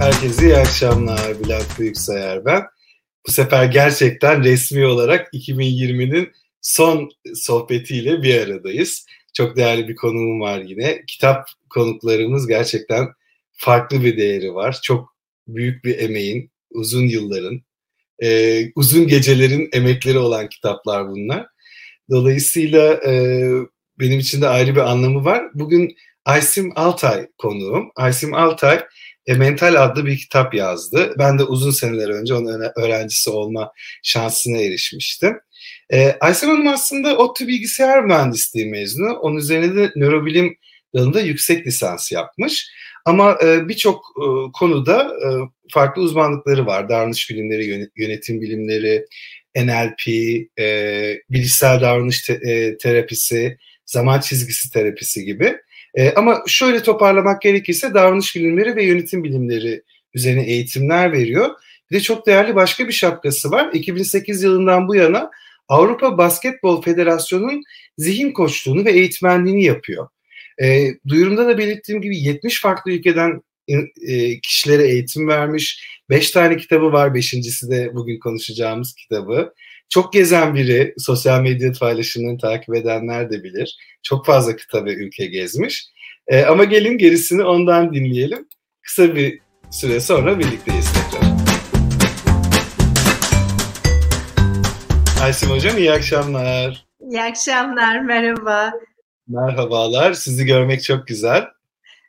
Herkese iyi akşamlar. Bülent Büyüksayar ben. Bu sefer gerçekten resmi olarak 2020'nin son sohbetiyle bir aradayız. Çok değerli bir konuğum var yine. Kitap konuklarımız gerçekten farklı bir değeri var. Çok büyük bir emeğin, uzun yılların, e, uzun gecelerin emekleri olan kitaplar bunlar. Dolayısıyla e, benim için de ayrı bir anlamı var. Bugün Aysim Altay konuğum. Aysim Altay e, Mental adlı bir kitap yazdı. Ben de uzun seneler önce onun öğrencisi olma şansına erişmiştim. E, Aysim Hanım aslında ODTÜ bilgisayar mühendisliği mezunu. Onun üzerine de nörobilim dalında yüksek lisans yapmış. Ama e, birçok e, konuda e, farklı uzmanlıkları var. Davranış bilimleri, yönetim bilimleri, NLP, e, bilişsel davranış te, e, terapisi, zaman çizgisi terapisi gibi. E, ama şöyle toparlamak gerekirse davranış bilimleri ve yönetim bilimleri üzerine eğitimler veriyor. Bir de çok değerli başka bir şapkası var. 2008 yılından bu yana Avrupa Basketbol Federasyonu'nun zihin koçluğunu ve eğitmenliğini yapıyor. E, duyurumda da belirttiğim gibi 70 farklı ülkeden e, kişilere eğitim vermiş. 5 tane kitabı var. Beşincisi de bugün konuşacağımız kitabı. Çok gezen biri, sosyal medya paylaşımlarını takip edenler de bilir. Çok fazla kitabı ülke gezmiş. E, ama gelin gerisini ondan dinleyelim. Kısa bir süre sonra birlikteyiz tekrar. Aysim Hocam iyi akşamlar. İyi akşamlar, merhaba. Merhabalar, sizi görmek çok güzel.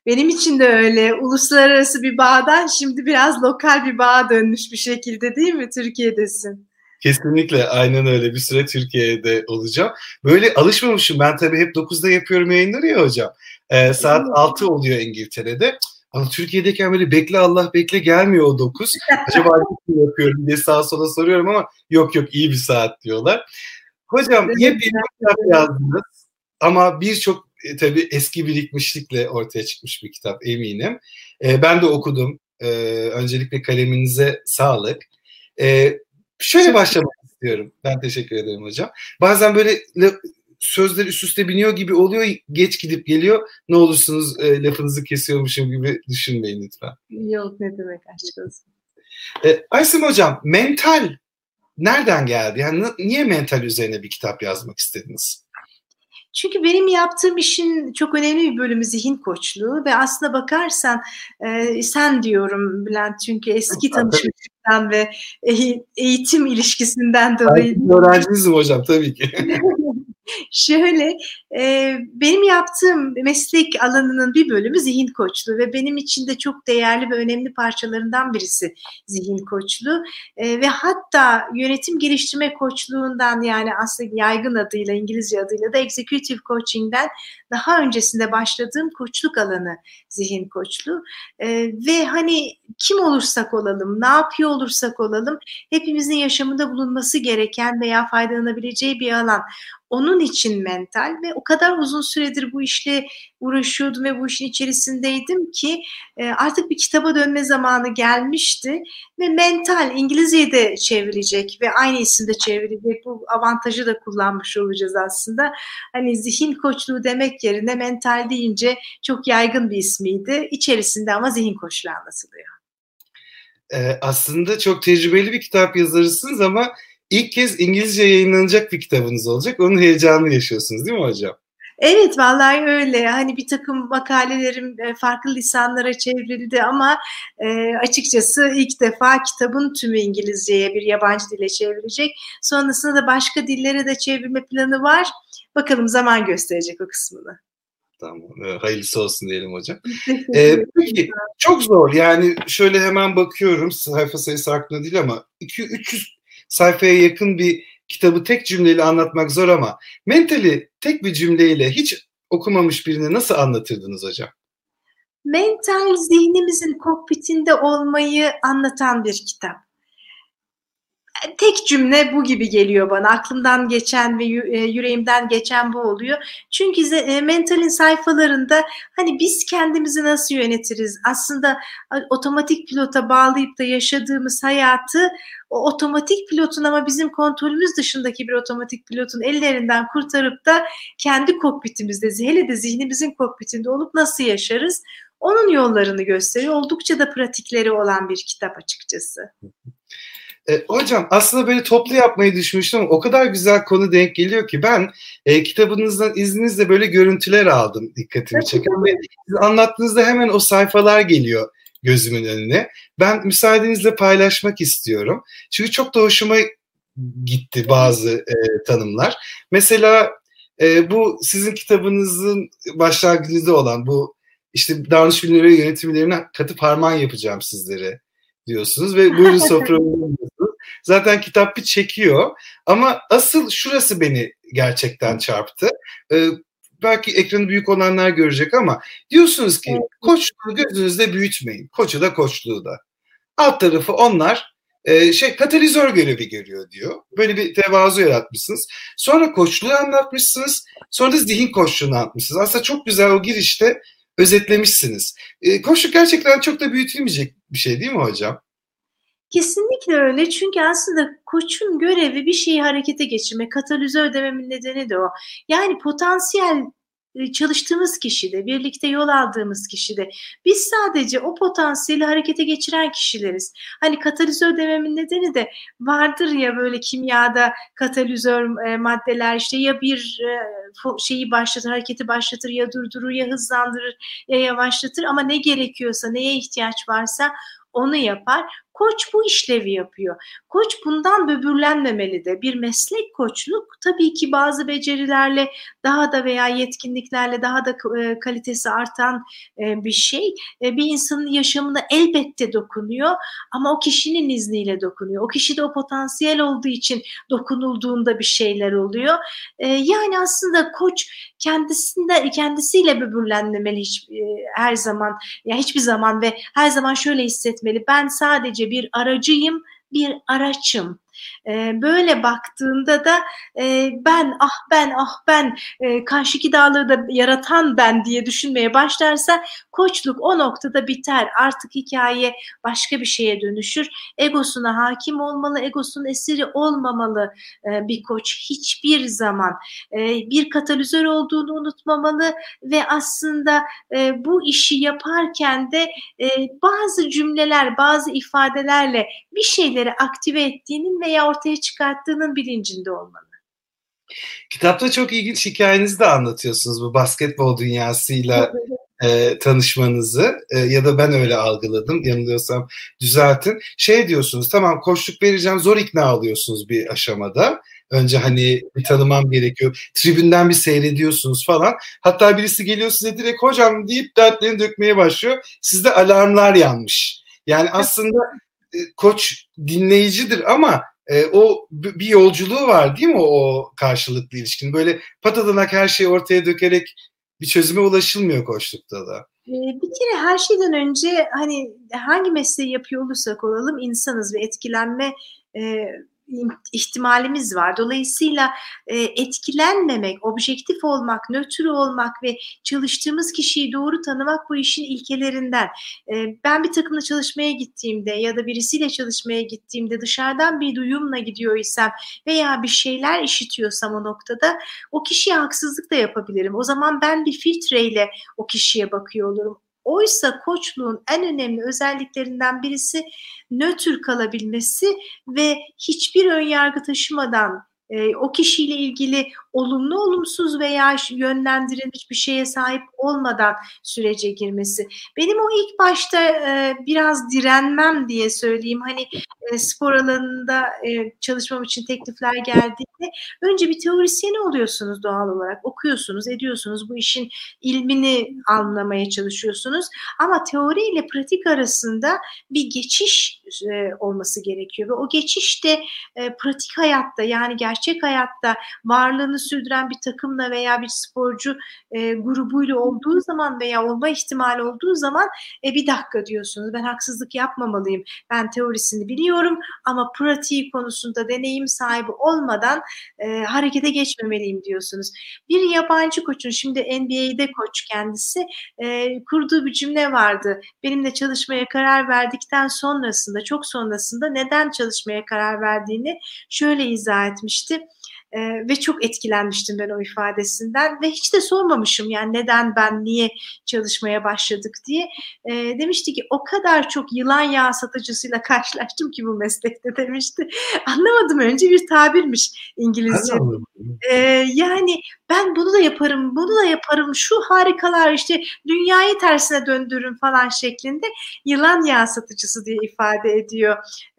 Benim için de öyle. Uluslararası bir bağdan şimdi biraz lokal bir bağa dönmüş bir şekilde değil mi? Türkiye'desin. Kesinlikle aynen öyle. Bir süre Türkiye'de olacağım. Böyle alışmamışım. Ben tabii hep 9'da yapıyorum yayınları ya hocam. Ee, saat 6 oluyor İngiltere'de. Ama Türkiye'deyken böyle bekle Allah bekle gelmiyor o 9. Acaba ne yapıyorum diye sağa sola soruyorum ama yok yok iyi bir saat diyorlar. Hocam yepyeni bir kitap yazdınız. Ama birçok e, tabii eski birikmişlikle ortaya çıkmış bir kitap eminim. E, ben de okudum. E, öncelikle kaleminize sağlık. E, şöyle başlamak istiyorum. Ben teşekkür ederim hocam. Bazen böyle sözler üst üste biniyor gibi oluyor. Geç gidip geliyor. Ne olursunuz e, lafınızı kesiyormuşum gibi düşünmeyin lütfen. Yok ne demek aşk olsun. E, Aysim hocam mental nereden geldi? Yani niye mental üzerine bir kitap yazmak istediniz? Çünkü benim yaptığım işin çok önemli bir bölümü zihin koçluğu ve aslına bakarsan e, sen diyorum Bülent çünkü eski tanışmışlıktan ve eğitim ilişkisinden dolayı. Ben öğrencinizim hocam tabii ki. Şöyle, e, benim yaptığım meslek alanının bir bölümü zihin koçluğu ve benim için de çok değerli ve önemli parçalarından birisi zihin koçluğu. E, ve hatta yönetim geliştirme koçluğundan yani aslında yaygın adıyla İngilizce adıyla da executive coaching'den daha öncesinde başladığım koçluk alanı zihin koçluğu. E, ve hani kim olursak olalım, ne yapıyor olursak olalım hepimizin yaşamında bulunması gereken veya faydalanabileceği bir alan. Onun için mental ve o kadar uzun süredir bu işle uğraşıyordum ve bu işin içerisindeydim ki e, artık bir kitaba dönme zamanı gelmişti ve mental İngilizce'ye de çevrilecek ve aynı isimde çevrilecek bu avantajı da kullanmış olacağız aslında. Hani zihin koçluğu demek yerine mental deyince çok yaygın bir ismiydi. İçerisinde ama zihin koçluğu anlatılıyor. Ee, aslında çok tecrübeli bir kitap yazarısınız ama ilk kez İngilizce yayınlanacak bir kitabınız olacak. Onun heyecanını yaşıyorsunuz değil mi hocam? Evet vallahi öyle. Hani bir takım makalelerim e, farklı lisanlara çevrildi ama e, açıkçası ilk defa kitabın tümü İngilizceye bir yabancı dile çevrilecek. Sonrasında da başka dillere de çevirme planı var. Bakalım zaman gösterecek o kısmını. Tamam. E, hayırlısı olsun diyelim hocam. ee, peki çok zor. Yani şöyle hemen bakıyorum sayfa sayısı aklımda değil ama 200-300 sayfaya yakın bir kitabı tek cümleyle anlatmak zor ama mentali tek bir cümleyle hiç okumamış birine nasıl anlatırdınız hocam? Mental zihnimizin kokpitinde olmayı anlatan bir kitap tek cümle bu gibi geliyor bana. Aklımdan geçen ve e, yüreğimden geçen bu oluyor. Çünkü e, mentalin sayfalarında hani biz kendimizi nasıl yönetiriz? Aslında otomatik pilota bağlayıp da yaşadığımız hayatı o otomatik pilotun ama bizim kontrolümüz dışındaki bir otomatik pilotun ellerinden kurtarıp da kendi kokpitimizde, hele de zihnimizin kokpitinde olup nasıl yaşarız? onun yollarını gösteriyor. Oldukça da pratikleri olan bir kitap açıkçası. E, hocam aslında böyle toplu yapmayı düşünmüştüm ama o kadar güzel konu denk geliyor ki ben e, kitabınızdan izninizle böyle görüntüler aldım dikkatimi çeken ve siz anlattığınızda hemen o sayfalar geliyor gözümün önüne. Ben müsaadenizle paylaşmak istiyorum. Çünkü çok da hoşuma gitti bazı e, tanımlar. Mesela e, bu sizin kitabınızın başlangıcında olan bu işte davranış bilimleri yönetimlerine katıp harman yapacağım sizlere diyorsunuz ve buyurun soframı Zaten kitap bir çekiyor ama asıl şurası beni gerçekten çarptı. Ee, belki ekranı büyük olanlar görecek ama diyorsunuz ki koçluğu gözünüzde büyütmeyin. Koçu da koçluğu da. Alt tarafı onlar e, şey katalizör görevi görüyor diyor. Böyle bir tevazu yaratmışsınız. Sonra koçluğu anlatmışsınız. Sonra da zihin koçluğunu anlatmışsınız. Aslında çok güzel o girişte özetlemişsiniz. E, koçluk gerçekten çok da büyütülmeyecek bir şey değil mi hocam? Kesinlikle öyle çünkü aslında koçun görevi bir şeyi harekete geçirmek. Katalizör dememin nedeni de o. Yani potansiyel e, çalıştığımız kişide, birlikte yol aldığımız kişide biz sadece o potansiyeli harekete geçiren kişileriz. Hani katalizör dememin nedeni de vardır ya böyle kimyada katalizör e, maddeler işte ya bir e, şeyi başlatır, hareketi başlatır ya durdurur ya hızlandırır ya yavaşlatır ama ne gerekiyorsa, neye ihtiyaç varsa onu yapar. Koç bu işlevi yapıyor. Koç bundan böbürlenmemeli de. Bir meslek koçluk tabii ki bazı becerilerle daha da veya yetkinliklerle daha da e, kalitesi artan e, bir şey. E, bir insanın yaşamına elbette dokunuyor ama o kişinin izniyle dokunuyor. O kişi de o potansiyel olduğu için dokunulduğunda bir şeyler oluyor. Yani aslında koç kendisinde kendisiyle böbürlenmemeli hiç her zaman ya hiçbir zaman ve her zaman şöyle hissetmeli. Ben sadece bir aracıyım, bir araçım. E, böyle baktığında da e, ben ah ben ah ben e, karşıki dağları da yaratan ben diye düşünmeye başlarsa koçluk o noktada biter. Artık hikaye başka bir şeye dönüşür. Egosuna hakim olmalı, egosunun esiri olmamalı e, bir koç hiçbir zaman. E, bir katalizör olduğunu unutmamalı ve aslında e, bu işi yaparken de e, bazı cümleler, bazı ifadelerle bir şeyleri aktive ettiğinin veya ortaya çıkarttığının bilincinde olmalı. Kitapta çok ilginç hikayenizi de anlatıyorsunuz bu basketbol dünyasıyla e, tanışmanızı e, ya da ben öyle algıladım yanılıyorsam düzeltin. Şey diyorsunuz tamam koşluk vereceğim zor ikna alıyorsunuz bir aşamada. Önce hani bir tanımam gerekiyor. Tribünden bir seyrediyorsunuz falan. Hatta birisi geliyor size direkt hocam deyip dertlerini dökmeye başlıyor. Sizde alarmlar yanmış. Yani aslında e, koç dinleyicidir ama e, o bir yolculuğu var değil mi o karşılıklı ilişkin? Böyle patadanak her şeyi ortaya dökerek bir çözüme ulaşılmıyor koçlukta da. E, bir kere her şeyden önce hani hangi mesleği yapıyor olursak olalım insanız ve etkilenme e, ihtimalimiz var. Dolayısıyla e, etkilenmemek, objektif olmak, nötr olmak ve çalıştığımız kişiyi doğru tanımak bu işin ilkelerinden. E, ben bir takımla çalışmaya gittiğimde ya da birisiyle çalışmaya gittiğimde dışarıdan bir duyumla gidiyor isem veya bir şeyler işitiyorsam o noktada o kişiye haksızlık da yapabilirim. O zaman ben bir filtreyle o kişiye bakıyor olurum. Oysa koçluğun en önemli özelliklerinden birisi nötr kalabilmesi ve hiçbir ön yargı taşımadan e, o kişiyle ilgili olumlu olumsuz veya yönlendirilmiş bir şeye sahip olmadan sürece girmesi. Benim o ilk başta e, biraz direnmem diye söyleyeyim. Hani e, spor alanında e, çalışmam için teklifler geldiğinde önce bir teorisyen oluyorsunuz doğal olarak. Okuyorsunuz, ediyorsunuz. Bu işin ilmini anlamaya çalışıyorsunuz. Ama teori ile pratik arasında bir geçiş e, olması gerekiyor ve o geçiş de e, pratik hayatta yani gerçek hayatta varlığını sürdüren bir takımla veya bir sporcu e, grubuyla olduğu zaman veya olma ihtimali olduğu zaman e, bir dakika diyorsunuz. Ben haksızlık yapmamalıyım. Ben teorisini biliyorum ama pratiği konusunda deneyim sahibi olmadan e, harekete geçmemeliyim diyorsunuz. Bir yabancı koçun şimdi NBA'de koç kendisi e, kurduğu bir cümle vardı. Benimle çalışmaya karar verdikten sonrasında çok sonrasında neden çalışmaya karar verdiğini şöyle izah etmişti лекции E, ve çok etkilenmiştim ben o ifadesinden ve hiç de sormamışım yani neden ben niye çalışmaya başladık diye. E, demişti ki o kadar çok yılan yağı satıcısıyla karşılaştım ki bu meslekte demişti. Anlamadım önce bir tabirmiş İngilizce. E, yani ben bunu da yaparım, bunu da yaparım, şu harikalar işte dünyayı tersine döndürün falan şeklinde yılan yağı satıcısı diye ifade ediyor.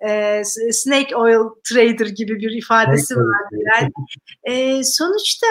E, snake oil trader gibi bir ifadesi var. Yani. E, sonuçta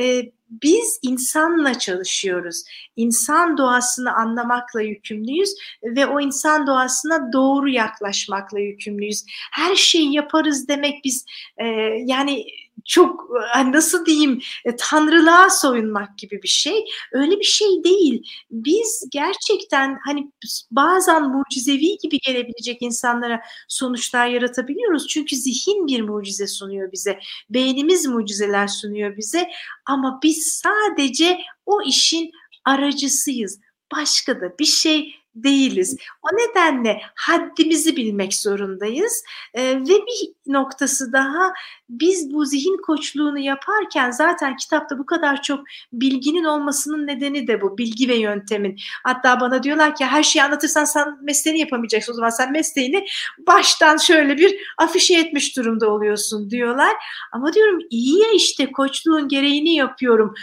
e, biz insanla çalışıyoruz. İnsan doğasını anlamakla yükümlüyüz ve o insan doğasına doğru yaklaşmakla yükümlüyüz. Her şeyi yaparız demek biz e, yani çok nasıl diyeyim e, tanrılığa soyunmak gibi bir şey. Öyle bir şey değil. Biz gerçekten hani bazen mucizevi gibi gelebilecek insanlara sonuçlar yaratabiliyoruz. Çünkü zihin bir mucize sunuyor bize. Beynimiz mucizeler sunuyor bize. Ama biz sadece o işin aracısıyız. Başka da bir şey değiliz. O nedenle haddimizi bilmek zorundayız e, ve bir noktası daha biz bu zihin koçluğunu yaparken zaten kitapta bu kadar çok bilginin olmasının nedeni de bu bilgi ve yöntemin. Hatta bana diyorlar ki her şeyi anlatırsan sen mesleğini yapamayacaksın o zaman sen mesleğini baştan şöyle bir afişe etmiş durumda oluyorsun diyorlar. Ama diyorum iyi ya işte koçluğun gereğini yapıyorum.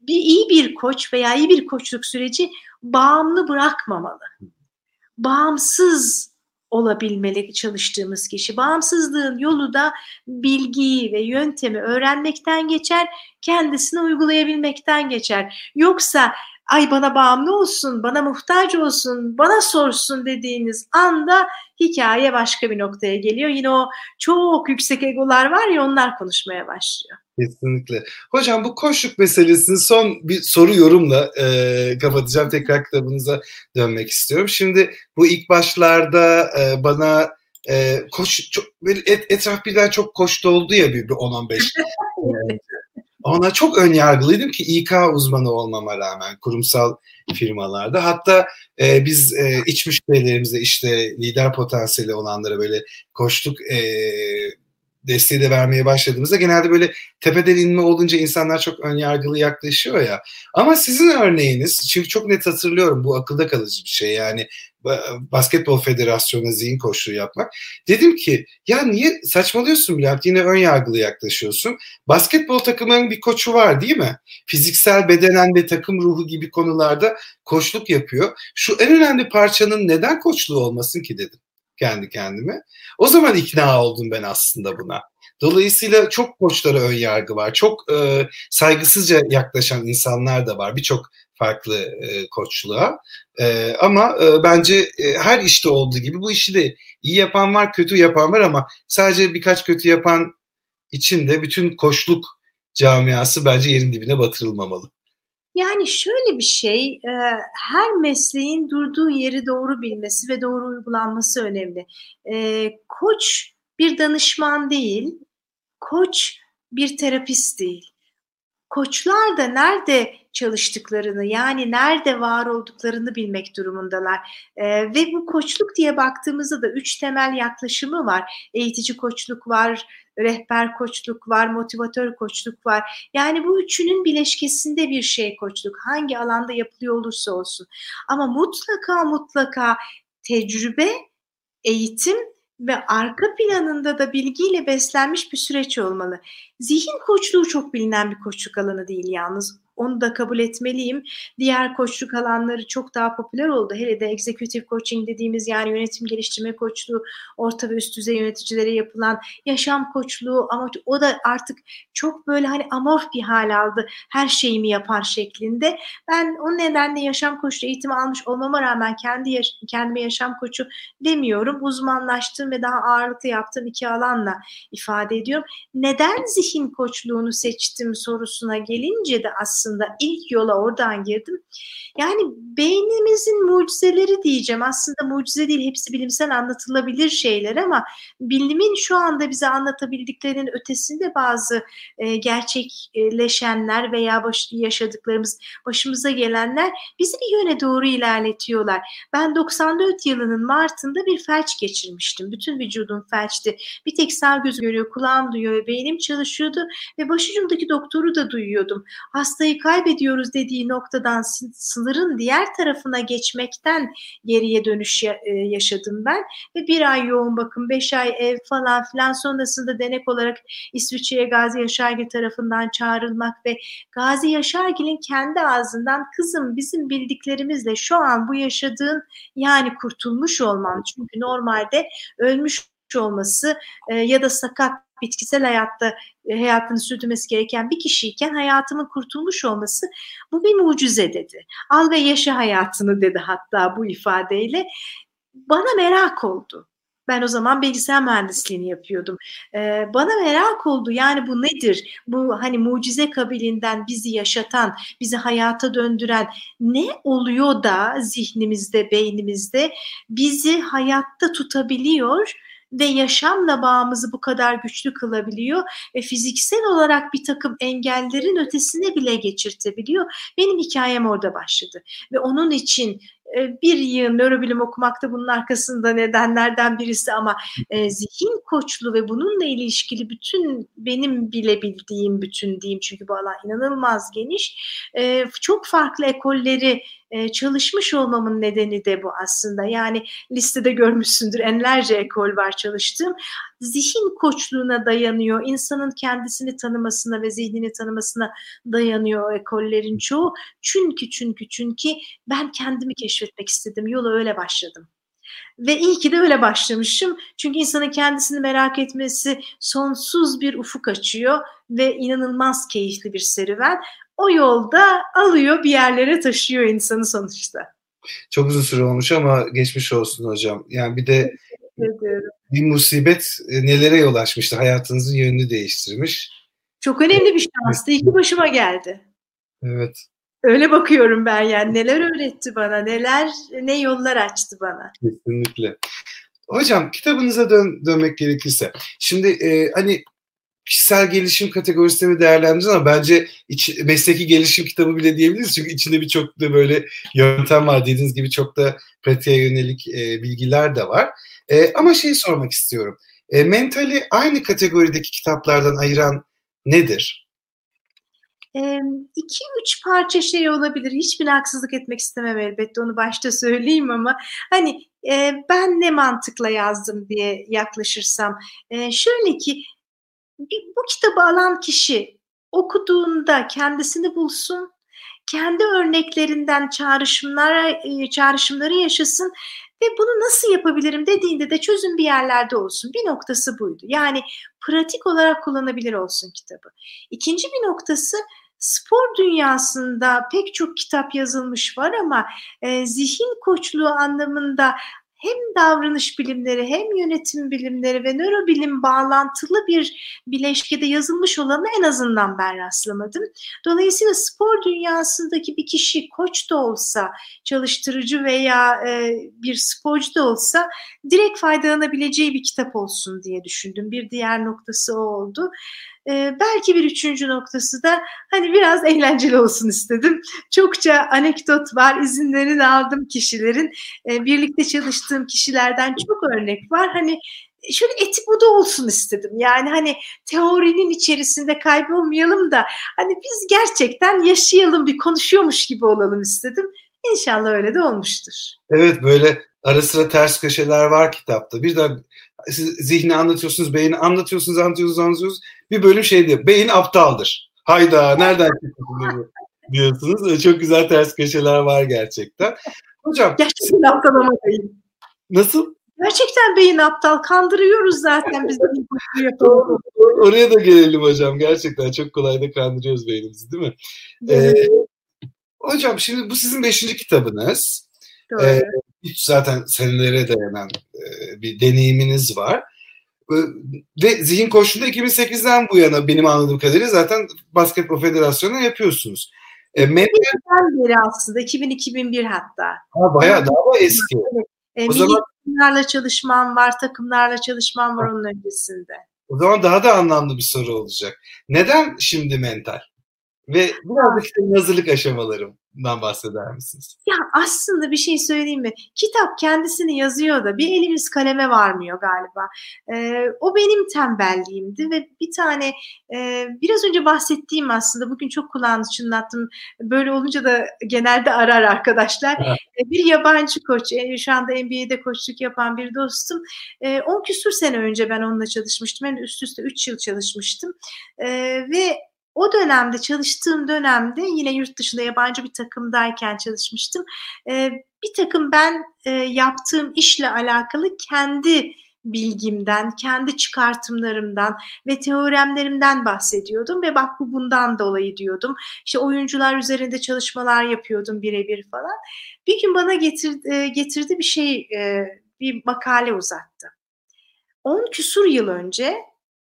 Bir iyi bir koç veya iyi bir koçluk süreci bağımlı bırakmamalı. Bağımsız olabilmeli çalıştığımız kişi. Bağımsızlığın yolu da bilgiyi ve yöntemi öğrenmekten geçer, kendisine uygulayabilmekten geçer. Yoksa ay bana bağımlı olsun, bana muhtaç olsun, bana sorsun dediğiniz anda hikaye başka bir noktaya geliyor. Yine o çok yüksek egolar var ya onlar konuşmaya başlıyor. Kesinlikle. Hocam bu koşluk meselesini son bir soru yorumla e, kapatacağım. Tekrar kitabınıza dönmek istiyorum. Şimdi bu ilk başlarda e, bana e, koş çok, et, etraf birden çok koştu oldu ya bir, bir 10-15 Ona çok ön yargılıydım ki İK uzmanı olmama rağmen kurumsal firmalarda. Hatta e, biz e, iç müşterilerimizde işte lider potansiyeli olanlara böyle koştuk e, desteği de vermeye başladığımızda genelde böyle tepeden inme olunca insanlar çok ön yargılı yaklaşıyor ya. Ama sizin örneğiniz çünkü çok net hatırlıyorum bu akılda kalıcı bir şey yani basketbol federasyonuna zihin koşuğu yapmak. Dedim ki ya niye saçmalıyorsun Bülent yine ön yargılı yaklaşıyorsun. Basketbol takımının bir koçu var değil mi? Fiziksel bedenen ve takım ruhu gibi konularda koçluk yapıyor. Şu en önemli parçanın neden koçluğu olmasın ki dedim kendi kendime. O zaman ikna oldum ben aslında buna. Dolayısıyla çok koçlara ön yargı var. Çok e, saygısızca yaklaşan insanlar da var. Birçok farklı e, koçluğa. E, ama e, bence e, her işte olduğu gibi bu işi de iyi yapan var, kötü yapan var ama sadece birkaç kötü yapan için de bütün koçluk camiası bence yerin dibine batırılmamalı. Yani şöyle bir şey, e, her mesleğin durduğu yeri doğru bilmesi ve doğru uygulanması önemli. E, koç bir danışman değil, koç bir terapist değil. Koçlar da nerede çalıştıklarını yani nerede var olduklarını bilmek durumundalar. E, ve bu koçluk diye baktığımızda da üç temel yaklaşımı var. Eğitici koçluk var, rehber koçluk var, motivatör koçluk var. Yani bu üçünün bileşkesinde bir şey koçluk. Hangi alanda yapılıyor olursa olsun. Ama mutlaka mutlaka tecrübe, eğitim ve arka planında da bilgiyle beslenmiş bir süreç olmalı. Zihin koçluğu çok bilinen bir koçluk alanı değil yalnız. Onu da kabul etmeliyim. Diğer koçluk alanları çok daha popüler oldu. Hele de executive coaching dediğimiz yani yönetim geliştirme koçluğu, orta ve üst düzey yöneticilere yapılan yaşam koçluğu ama o da artık çok böyle hani amorf bir hal aldı. Her şeyimi yapar şeklinde. Ben o nedenle yaşam koçluğu eğitimi almış olmama rağmen kendi yaş- kendime yaşam koçu demiyorum. Uzmanlaştığım ve daha ağırlıklı yaptığım iki alanla ifade ediyorum. Neden zihin koçluğunu seçtim sorusuna gelince de aslında aslında. İlk yola oradan girdim. Yani beynimizin mucizeleri diyeceğim. Aslında mucize değil, hepsi bilimsel anlatılabilir şeyler ama bilimin şu anda bize anlatabildiklerinin ötesinde bazı e, gerçekleşenler veya baş, yaşadıklarımız, başımıza gelenler bizi bir yöne doğru ilerletiyorlar. Ben 94 yılının Mart'ında bir felç geçirmiştim. Bütün vücudum felçti. Bir tek sağ göz görüyor, kulağım duyuyor ve beynim çalışıyordu ve başucumdaki doktoru da duyuyordum. Hastayı kaybediyoruz dediği noktadan sınırın diğer tarafına geçmekten geriye dönüş e, yaşadım ben. Ve bir ay yoğun bakım, beş ay ev falan filan sonrasında denek olarak İsviçre'ye Gazi Yaşargil tarafından çağrılmak ve Gazi Yaşargil'in kendi ağzından kızım bizim bildiklerimizle şu an bu yaşadığın yani kurtulmuş olman çünkü normalde ölmüş olması e, ya da sakat bitkisel hayatta hayatını sürdürmesi gereken bir kişiyken hayatımın kurtulmuş olması bu bir mucize dedi. Al ve yaşa hayatını dedi hatta bu ifadeyle. Bana merak oldu. Ben o zaman bilgisayar mühendisliğini yapıyordum. Ee, bana merak oldu yani bu nedir? Bu hani mucize kabilinden bizi yaşatan, bizi hayata döndüren ne oluyor da zihnimizde, beynimizde bizi hayatta tutabiliyor ve yaşamla bağımızı bu kadar güçlü kılabiliyor ve fiziksel olarak bir takım engellerin ötesine bile geçirtebiliyor. Benim hikayem orada başladı ve onun için e, bir yıl nörobilim okumak da bunun arkasında nedenlerden birisi ama e, zihin koçlu ve bununla ilişkili bütün benim bilebildiğim bütün diyeyim çünkü bu alan inanılmaz geniş e, çok farklı ekolleri e, çalışmış olmamın nedeni de bu aslında. Yani listede görmüşsündür enlerce ekol var çalıştığım. Zihin koçluğuna dayanıyor. insanın kendisini tanımasına ve zihnini tanımasına dayanıyor ekollerin çoğu. Çünkü çünkü çünkü ben kendimi keşfetmek istedim. Yola öyle başladım. Ve iyi ki de öyle başlamışım. Çünkü insanın kendisini merak etmesi sonsuz bir ufuk açıyor ve inanılmaz keyifli bir serüven o yolda alıyor bir yerlere taşıyor insanı sonuçta. Çok uzun süre olmuş ama geçmiş olsun hocam. Yani bir de bir musibet e, nelere yol açmıştı. Hayatınızın yönünü değiştirmiş. Çok önemli bir şanstı. İki başıma geldi. Evet. Öyle bakıyorum ben yani. Neler öğretti bana, neler, ne yollar açtı bana. Kesinlikle. Hocam kitabınıza dön, dönmek gerekirse. Şimdi e, hani kişisel gelişim kategorisinde mi değerlendireceğiz ama bence iç, mesleki gelişim kitabı bile diyebiliriz. Çünkü içinde birçok da böyle yöntem var. Dediğiniz gibi çok da pratiğe yönelik e, bilgiler de var. E, ama şeyi sormak istiyorum. E, mentali aynı kategorideki kitaplardan ayıran nedir? E, iki üç parça şey olabilir. Hiçbir haksızlık etmek istemem elbette onu başta söyleyeyim ama hani e, ben ne mantıkla yazdım diye yaklaşırsam e, şöyle ki bu kitabı alan kişi okuduğunda kendisini bulsun, kendi örneklerinden çağrışımlar, e, çağrışımları yaşasın ve bunu nasıl yapabilirim dediğinde de çözüm bir yerlerde olsun. Bir noktası buydu. Yani pratik olarak kullanabilir olsun kitabı. İkinci bir noktası spor dünyasında pek çok kitap yazılmış var ama e, zihin koçluğu anlamında hem davranış bilimleri hem yönetim bilimleri ve nörobilim bağlantılı bir bileşkede yazılmış olanı en azından ben rastlamadım. Dolayısıyla spor dünyasındaki bir kişi koç da olsa, çalıştırıcı veya e, bir sporcu da olsa direkt faydalanabileceği bir kitap olsun diye düşündüm. Bir diğer noktası o oldu. E, belki bir üçüncü noktası da hani biraz eğlenceli olsun istedim. Çokça anekdot var, izinlerini aldım kişilerin. E, birlikte çalıştığım kişilerden çok örnek var. Hani şöyle eti bu da olsun istedim. Yani hani teorinin içerisinde kaybolmayalım da hani biz gerçekten yaşayalım bir konuşuyormuş gibi olalım istedim. İnşallah öyle de olmuştur. Evet böyle ara sıra ters köşeler var kitapta. Bir de siz zihni anlatıyorsunuz, beyni anlatıyorsunuz, anlatıyorsunuz, anlatıyorsunuz. Bir bölüm şey diyor, beyin aptaldır. Hayda nereden çıktı diyorsunuz. Çok güzel ters köşeler var gerçekten. Hocam. Gerçekten aptal ama beyin. Nasıl? Gerçekten beyin aptal. Kandırıyoruz zaten biz. Oraya da gelelim hocam. Gerçekten çok kolay da kandırıyoruz beynimizi değil mi? Evet. Ee, hocam şimdi bu sizin beşinci kitabınız. Doğru. Ee, zaten senelere dayanan e, bir deneyiminiz var. E, ve zihin koşulunda 2008'den bu yana benim anladığım kadarıyla zaten Basketbol Federasyonu'na yapıyorsunuz. E, mental... beri aslında 2000-2001 hatta. Ha, bayağı daha eski. Evet. E, o zaman takımlarla çalışmam var, takımlarla çalışmam var onun öncesinde. O zaman daha da anlamlı bir soru olacak. Neden şimdi mental? Ve birazcık işte hazırlık aşamalarından bahseder misiniz? Ya aslında bir şey söyleyeyim mi? Kitap kendisini yazıyor da bir elimiz kaleme varmıyor galiba. Ee, o benim tembelliğimdi ve bir tane e, biraz önce bahsettiğim aslında bugün çok kulağınızı çınlattım. Böyle olunca da genelde arar arkadaşlar. Evet. Ee, bir yabancı koç, e, şu anda NBA'de koçluk yapan bir dostum. 10 e, küsur sene önce ben onunla çalışmıştım. Yani üst üste 3 yıl çalışmıştım. E, ve o dönemde çalıştığım dönemde yine yurt dışında yabancı bir takımdayken çalışmıştım. E, bir takım ben e, yaptığım işle alakalı kendi bilgimden, kendi çıkartımlarımdan ve teoremlerimden bahsediyordum ve bak bu bundan dolayı diyordum. İşte oyuncular üzerinde çalışmalar yapıyordum birebir falan. Bir gün bana getirdi, getirdi bir şey, bir makale uzattı. 10 küsur yıl önce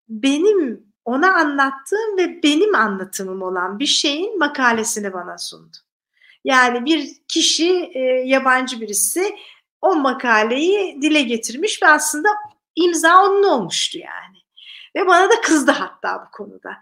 benim ona anlattığım ve benim anlatımım olan bir şeyin makalesini bana sundu. Yani bir kişi, e, yabancı birisi o makaleyi dile getirmiş ve aslında imza onun olmuştu yani. Ve bana da kızdı hatta bu konuda.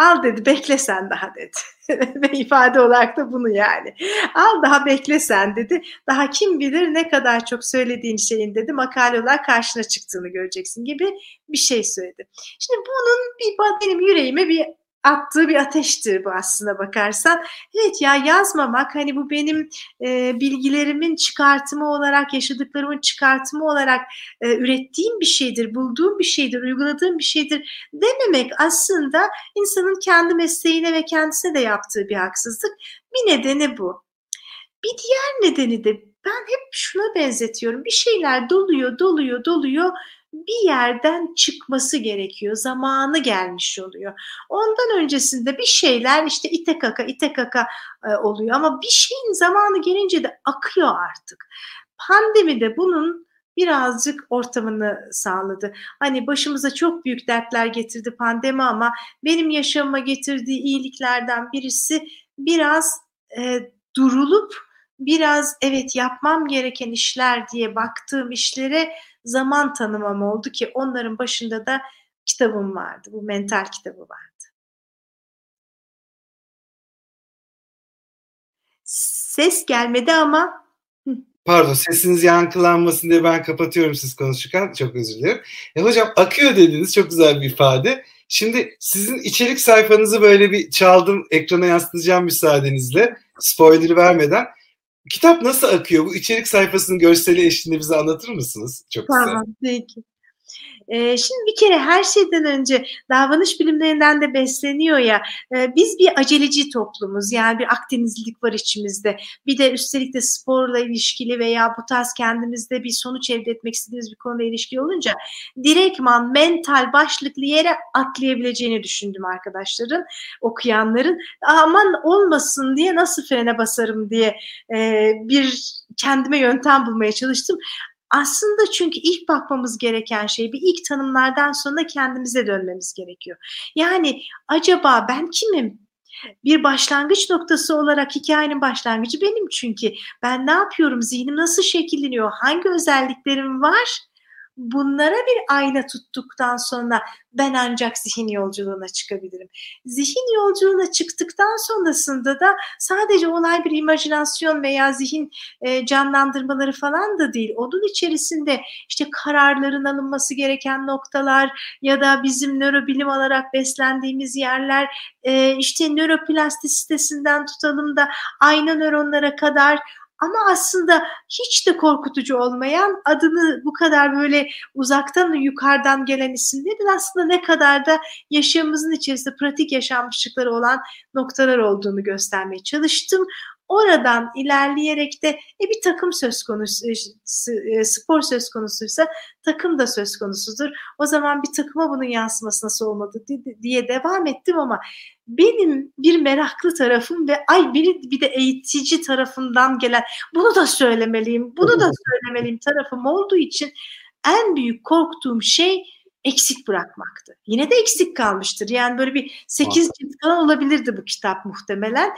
Al dedi bekle sen daha dedi. Ve ifade olarak da bunu yani. Al daha bekle sen dedi. Daha kim bilir ne kadar çok söylediğin şeyin dedi makale olarak karşına çıktığını göreceksin gibi bir şey söyledi. Şimdi bunun bir benim yüreğime bir attığı bir ateştir bu aslında bakarsan. Evet ya yazmamak hani bu benim e, bilgilerimin çıkartımı olarak, yaşadıklarımın çıkartımı olarak e, ürettiğim bir şeydir, bulduğum bir şeydir, uyguladığım bir şeydir dememek aslında insanın kendi mesleğine ve kendisine de yaptığı bir haksızlık. Bir nedeni bu. Bir diğer nedeni de ben hep şuna benzetiyorum. Bir şeyler doluyor, doluyor, doluyor bir yerden çıkması gerekiyor. Zamanı gelmiş oluyor. Ondan öncesinde bir şeyler işte ite kaka ite kaka e, oluyor ama bir şeyin zamanı gelince de akıyor artık. Pandemi de bunun birazcık ortamını sağladı. Hani başımıza çok büyük dertler getirdi pandemi ama benim yaşamıma getirdiği iyiliklerden birisi biraz e, durulup biraz evet yapmam gereken işler diye baktığım işlere zaman tanımam oldu ki onların başında da kitabım vardı. Bu mental kitabı vardı. Ses gelmedi ama Pardon sesiniz yankılanmasın diye ben kapatıyorum siz konuşurken. Çok özür dilerim. E, hocam akıyor dediniz çok güzel bir ifade. Şimdi sizin içerik sayfanızı böyle bir çaldım ekrana yansıtacağım müsaadenizle. Spoiler vermeden. Kitap nasıl akıyor? Bu içerik sayfasının görseli eşliğinde bize anlatır mısınız? Çok güzel. Tamam, peki. Şimdi bir kere her şeyden önce davranış bilimlerinden de besleniyor ya biz bir aceleci toplumuz yani bir Akdenizlilik var içimizde bir de üstelik de sporla ilişkili veya bu tarz kendimizde bir sonuç elde etmek istediğimiz bir konuyla ilişkili olunca direktman mental başlıklı yere atlayabileceğini düşündüm arkadaşların okuyanların aman olmasın diye nasıl frene basarım diye bir kendime yöntem bulmaya çalıştım. Aslında çünkü ilk bakmamız gereken şey bir ilk tanımlardan sonra kendimize dönmemiz gerekiyor. Yani acaba ben kimim? Bir başlangıç noktası olarak hikayenin başlangıcı benim çünkü. Ben ne yapıyorum? Zihnim nasıl şekilleniyor? Hangi özelliklerim var? Bunlara bir ayna tuttuktan sonra ben ancak zihin yolculuğuna çıkabilirim. Zihin yolculuğuna çıktıktan sonrasında da sadece olay bir imajinasyon veya zihin e, canlandırmaları falan da değil. Onun içerisinde işte kararların alınması gereken noktalar ya da bizim nörobilim olarak beslendiğimiz yerler e, işte nöroplastisitesinden tutalım da ayna nöronlara kadar ama aslında hiç de korkutucu olmayan adını bu kadar böyle uzaktan yukarıdan gelen isimlerin aslında ne kadar da yaşamımızın içerisinde pratik yaşanmışlıkları olan noktalar olduğunu göstermeye çalıştım. Oradan ilerleyerek de e, bir takım söz konusu, e, e, spor söz konusuysa takım da söz konusudur. O zaman bir takıma bunun yansıması nasıl olmadı diye devam ettim ama benim bir meraklı tarafım ve ay biri bir de eğitici tarafından gelen bunu da söylemeliyim, bunu da söylemeliyim tarafım olduğu için en büyük korktuğum şey eksik bırakmaktı. Yine de eksik kalmıştır. Yani böyle bir 8 cilt falan olabilirdi bu kitap muhtemelen.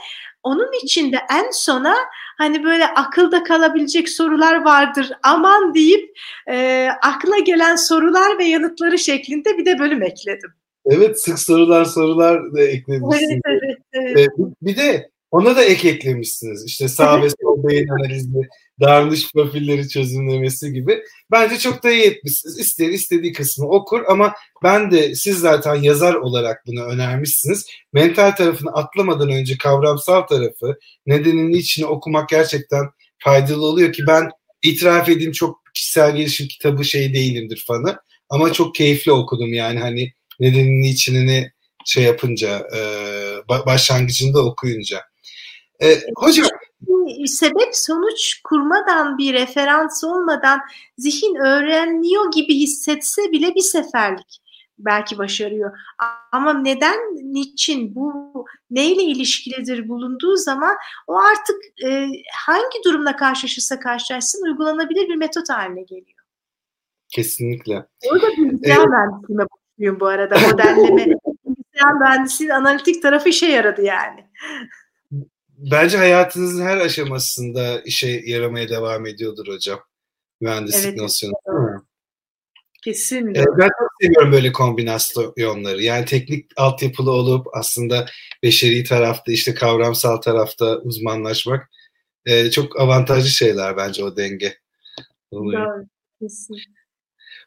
Onun içinde en sona hani böyle akılda kalabilecek sorular vardır aman deyip e, akla gelen sorular ve yanıtları şeklinde bir de bölüm ekledim. Evet sık sorular sorular da eklemişsiniz. Evet, evet, evet. Ee, bir de ona da ek eklemişsiniz. İşte sağ ve sol beyin analizi, davranış profilleri çözümlemesi gibi. Bence çok da iyi etmişsiniz. İster istediği kısmı okur ama ben de siz zaten yazar olarak bunu önermişsiniz. Mental tarafını atlamadan önce kavramsal tarafı, nedenini içine okumak gerçekten faydalı oluyor ki ben itiraf edeyim çok kişisel gelişim kitabı şey değilimdir fanı. Ama çok keyifli okudum yani hani nedenini içini şey yapınca başlangıcında okuyunca. Hocam sebep sonuç kurmadan bir referans olmadan zihin öğreniyor gibi hissetse bile bir seferlik belki başarıyor. Ama neden, niçin, bu neyle ilişkilidir bulunduğu zaman o artık e, hangi durumla karşılaşırsa karşılaşsın uygulanabilir bir metot haline geliyor. Kesinlikle. Orada bilgisayar ee, mühendisliğine bakıyorum bu arada modelleme. bilgisayar mühendisliğinin analitik tarafı işe yaradı yani bence hayatınızın her aşamasında işe yaramaya devam ediyordur hocam. Mühendislik evet, nosyonu. Kesinlikle. Ee, ben çok seviyorum böyle kombinasyonları. Yani teknik altyapılı olup aslında beşeri tarafta işte kavramsal tarafta uzmanlaşmak e, çok avantajlı şeyler bence o denge. Doğru,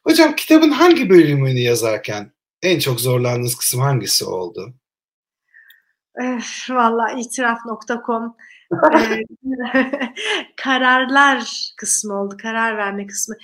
Hocam kitabın hangi bölümünü yazarken en çok zorlandığınız kısım hangisi oldu? Valla itiraf.com e, kararlar kısmı oldu. Karar verme kısmı.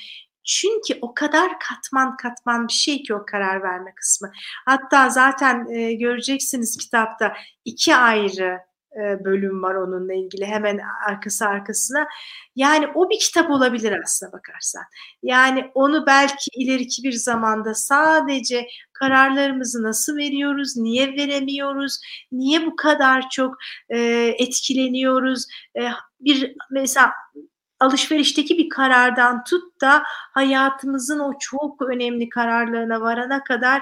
Çünkü o kadar katman katman bir şey ki o karar verme kısmı. Hatta zaten e, göreceksiniz kitapta iki ayrı bölüm var onunla ilgili hemen arkası arkasına. Yani o bir kitap olabilir aslına bakarsan. Yani onu belki ileriki bir zamanda sadece kararlarımızı nasıl veriyoruz, niye veremiyoruz, niye bu kadar çok e, etkileniyoruz, e, bir mesela alışverişteki bir karardan tut da hayatımızın o çok önemli kararlarına varana kadar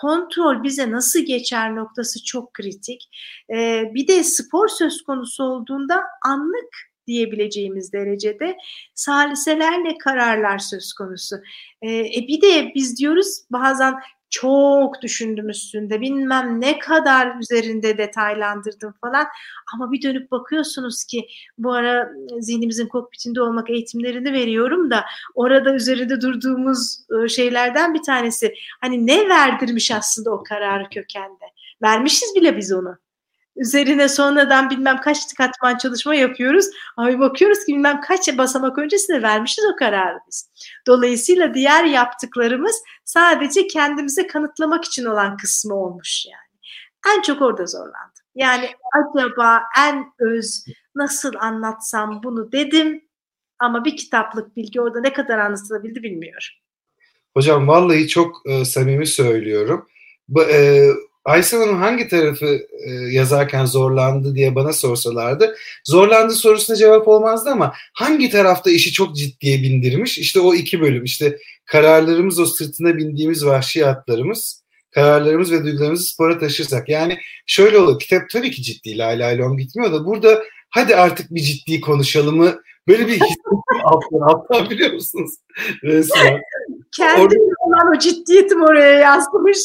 kontrol bize nasıl geçer noktası çok kritik. E, bir de spor söz konusu olduğunda anlık diyebileceğimiz derecede saliselerle kararlar söz konusu. E, e bir de biz diyoruz bazen çok düşündüm üstünde. Bilmem ne kadar üzerinde detaylandırdım falan. Ama bir dönüp bakıyorsunuz ki bu ara zihnimizin kokpitinde olmak eğitimlerini veriyorum da orada üzerinde durduğumuz şeylerden bir tanesi. Hani ne verdirmiş aslında o kararı kökende? Vermişiz bile biz onu üzerine sonradan bilmem kaç katman çalışma yapıyoruz. Ama bakıyoruz ki bilmem kaç basamak öncesinde vermişiz o kararı biz. Dolayısıyla diğer yaptıklarımız sadece kendimize kanıtlamak için olan kısmı olmuş yani. En çok orada zorlandım. Yani acaba en öz nasıl anlatsam bunu dedim ama bir kitaplık bilgi orada ne kadar anlatılabildi bilmiyorum. Hocam vallahi çok e, samimi söylüyorum. Bu, e, Aysel Hanım hangi tarafı e, yazarken zorlandı diye bana sorsalardı zorlandı sorusuna cevap olmazdı ama hangi tarafta işi çok ciddiye bindirmiş? İşte o iki bölüm işte kararlarımız o sırtına bindiğimiz vahşi atlarımız kararlarımız ve duygularımızı spora taşırsak. Yani şöyle olur kitap tabii ki ciddi lay lay lom gitmiyor da burada hadi artık bir ciddi konuşalımı böyle bir hissettim alttan alttan biliyor musunuz resmen kendi olan o ciddiyetim oraya yazmış.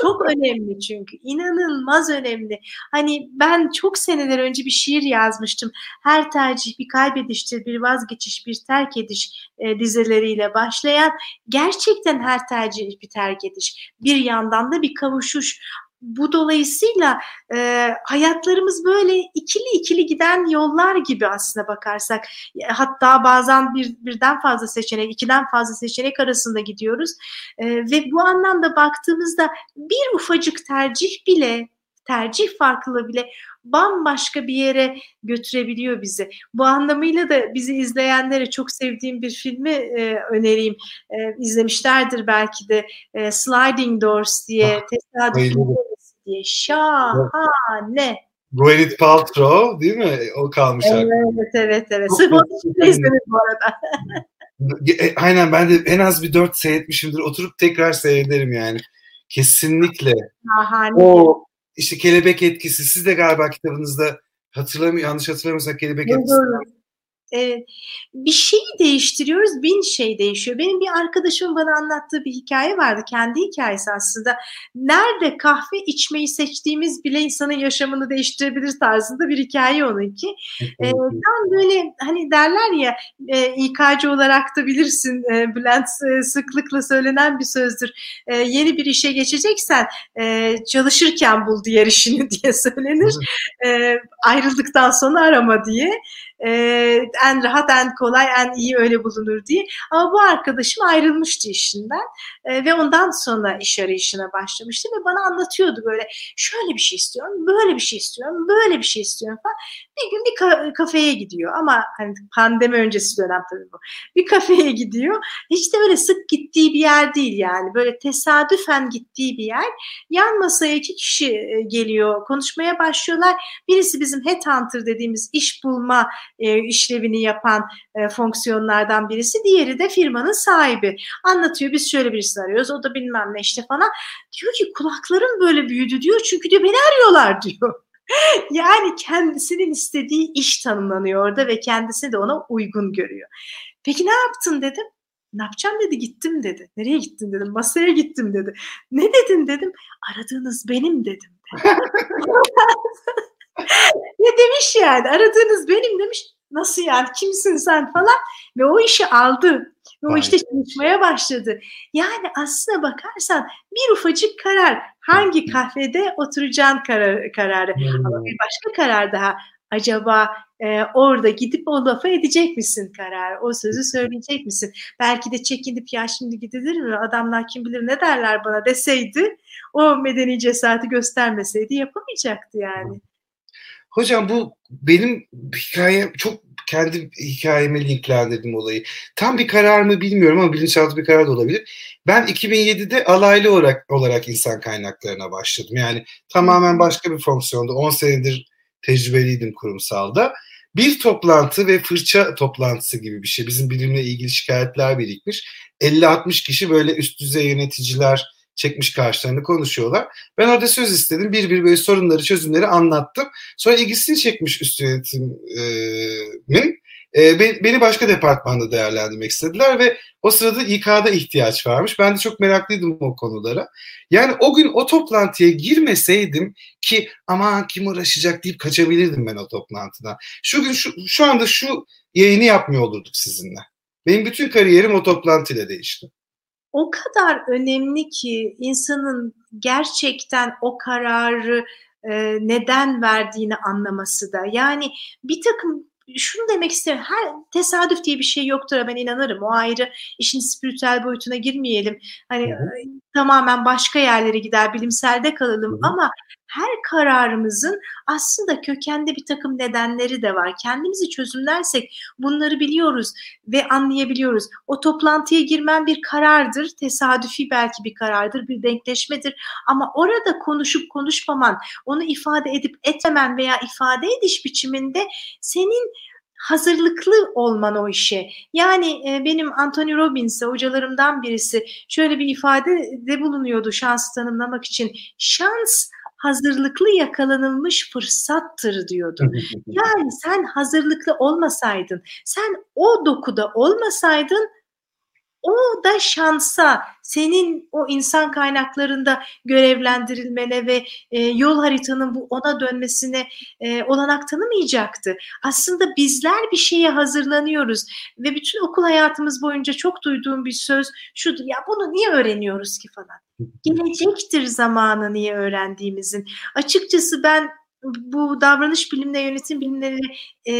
Çok önemli çünkü. inanılmaz önemli. Hani ben çok seneler önce bir şiir yazmıştım. Her tercih bir kaybediştir, bir vazgeçiş, bir terk ediş e, dizeleriyle başlayan gerçekten her tercih bir terk ediş. Bir yandan da bir kavuşuş bu dolayısıyla e, hayatlarımız böyle ikili ikili giden yollar gibi aslına bakarsak. Hatta bazen bir birden fazla seçenek, ikiden fazla seçenek arasında gidiyoruz. E, ve bu anlamda baktığımızda bir ufacık tercih bile tercih farklılığı bile bambaşka bir yere götürebiliyor bizi. Bu anlamıyla da bizi izleyenlere çok sevdiğim bir filmi e, önereyim. E, izlemişlerdir belki de e, Sliding Doors diye ah, tesadüf diye şahane. Gwyneth Paltrow değil mi? O kalmış. Evet evet evet. Sırf onu izledim bu arada. E, aynen ben de en az bir dört seyretmişimdir. Oturup tekrar seyrederim yani. Kesinlikle. Şahane. O işte kelebek etkisi. Siz de galiba kitabınızda hatırlamıyor yanlış hatırlamıyorsak kelebek etkisi. Evet. Bir şeyi değiştiriyoruz, bin şey değişiyor. Benim bir arkadaşımın bana anlattığı bir hikaye vardı. Kendi hikayesi aslında. Nerede kahve içmeyi seçtiğimiz bile insanın yaşamını değiştirebilir tarzında bir hikaye onunki. ee, tam böyle hani derler ya e, İK'cı olarak da bilirsin e, Bülent e, sıklıkla söylenen bir sözdür. E, yeni bir işe geçeceksen e, çalışırken bul diğer işini diye söylenir. E, ayrıldıktan sonra arama diye e, en rahat, en kolay, en iyi öyle bulunur diye. Ama bu arkadaşım ayrılmıştı işinden e, ve ondan sonra iş arayışına başlamıştı ve bana anlatıyordu böyle şöyle bir şey istiyorum, böyle bir şey istiyorum, böyle bir şey istiyorum falan. Bir gün bir ka- kafeye gidiyor ama hani pandemi öncesi dönem tabii bu. Bir kafeye gidiyor. Hiç de öyle sık gittiği bir yer değil yani. Böyle tesadüfen gittiği bir yer. Yan masaya iki kişi geliyor, konuşmaya başlıyorlar. Birisi bizim headhunter dediğimiz iş bulma e, işlevini yapan e, fonksiyonlardan birisi. Diğeri de firmanın sahibi. Anlatıyor biz şöyle birisini arıyoruz. O da bilmem ne işte falan. Diyor ki kulaklarım böyle büyüdü diyor. Çünkü diyor beni arıyorlar diyor. Yani kendisinin istediği iş tanımlanıyor orada ve kendisi de ona uygun görüyor. Peki ne yaptın dedim. Ne yapacağım dedi gittim dedi. Nereye gittin dedim. Masaya gittim dedi. Ne dedin dedim. Aradığınız benim dedim. ne demiş yani aradığınız benim demiş. Nasıl yani kimsin sen falan ve o işi aldı. Ve o işte çalışmaya başladı. Yani aslına bakarsan bir ufacık karar hangi kafede oturacağın karar, kararı. Hmm. Ama bir başka karar daha acaba e, orada gidip o lafı edecek misin karar? O sözü söyleyecek misin? Belki de çekinip ya şimdi gidilir mi? Adamlar kim bilir ne derler bana deseydi o medeni cesareti göstermeseydi yapamayacaktı yani. Hocam bu benim hikayem çok kendi hikayeme linklendirdim olayı. Tam bir karar mı bilmiyorum ama bilinçaltı bir karar da olabilir. Ben 2007'de alaylı olarak olarak insan kaynaklarına başladım. Yani tamamen başka bir fonksiyonda 10 senedir tecrübeliydim kurumsalda. Bir toplantı ve fırça toplantısı gibi bir şey. Bizim bilimle ilgili şikayetler birikmiş. 50-60 kişi böyle üst düzey yöneticiler, çekmiş karşılarını konuşuyorlar. Ben orada söz istedim. Bir bir böyle sorunları, çözümleri anlattım. Sonra ilgisini çekmiş üst yönetimin e, beni başka departmanda değerlendirmek istediler ve o sırada İK'da ihtiyaç varmış. Ben de çok meraklıydım o konulara. Yani o gün o toplantıya girmeseydim ki aman kim uğraşacak deyip kaçabilirdim ben o toplantıdan. Şu gün şu, şu anda şu yayını yapmıyor olurduk sizinle. Benim bütün kariyerim o toplantıyla değişti o kadar önemli ki insanın gerçekten o kararı e, neden verdiğini anlaması da. Yani bir takım şunu demek istiyorum. Her tesadüf diye bir şey yoktur. Ben inanırım. O ayrı. işin spiritüel boyutuna girmeyelim. Hani hı. tamamen başka yerlere gider. Bilimselde kalalım. Hı. Ama her kararımızın aslında kökende bir takım nedenleri de var. Kendimizi çözümlersek bunları biliyoruz ve anlayabiliyoruz. O toplantıya girmen bir karardır. Tesadüfi belki bir karardır, bir denkleşmedir. Ama orada konuşup konuşmaman, onu ifade edip etmemen veya ifade ediş biçiminde senin hazırlıklı olman o işe. Yani e, benim Anthony Robbins'e hocalarımdan birisi şöyle bir ifade de bulunuyordu şansı tanımlamak için. Şans hazırlıklı yakalanılmış fırsattır diyordu. Yani sen hazırlıklı olmasaydın, sen o dokuda olmasaydın o da şansa senin o insan kaynaklarında görevlendirilmene ve e, yol haritanın bu ona dönmesine e, olanak tanımayacaktı. Aslında bizler bir şeye hazırlanıyoruz ve bütün okul hayatımız boyunca çok duyduğum bir söz şudur ya bunu niye öğreniyoruz ki falan. Gelecektir zamanı niye öğrendiğimizin. Açıkçası ben bu davranış bilimleri, yönetim bilimleri e,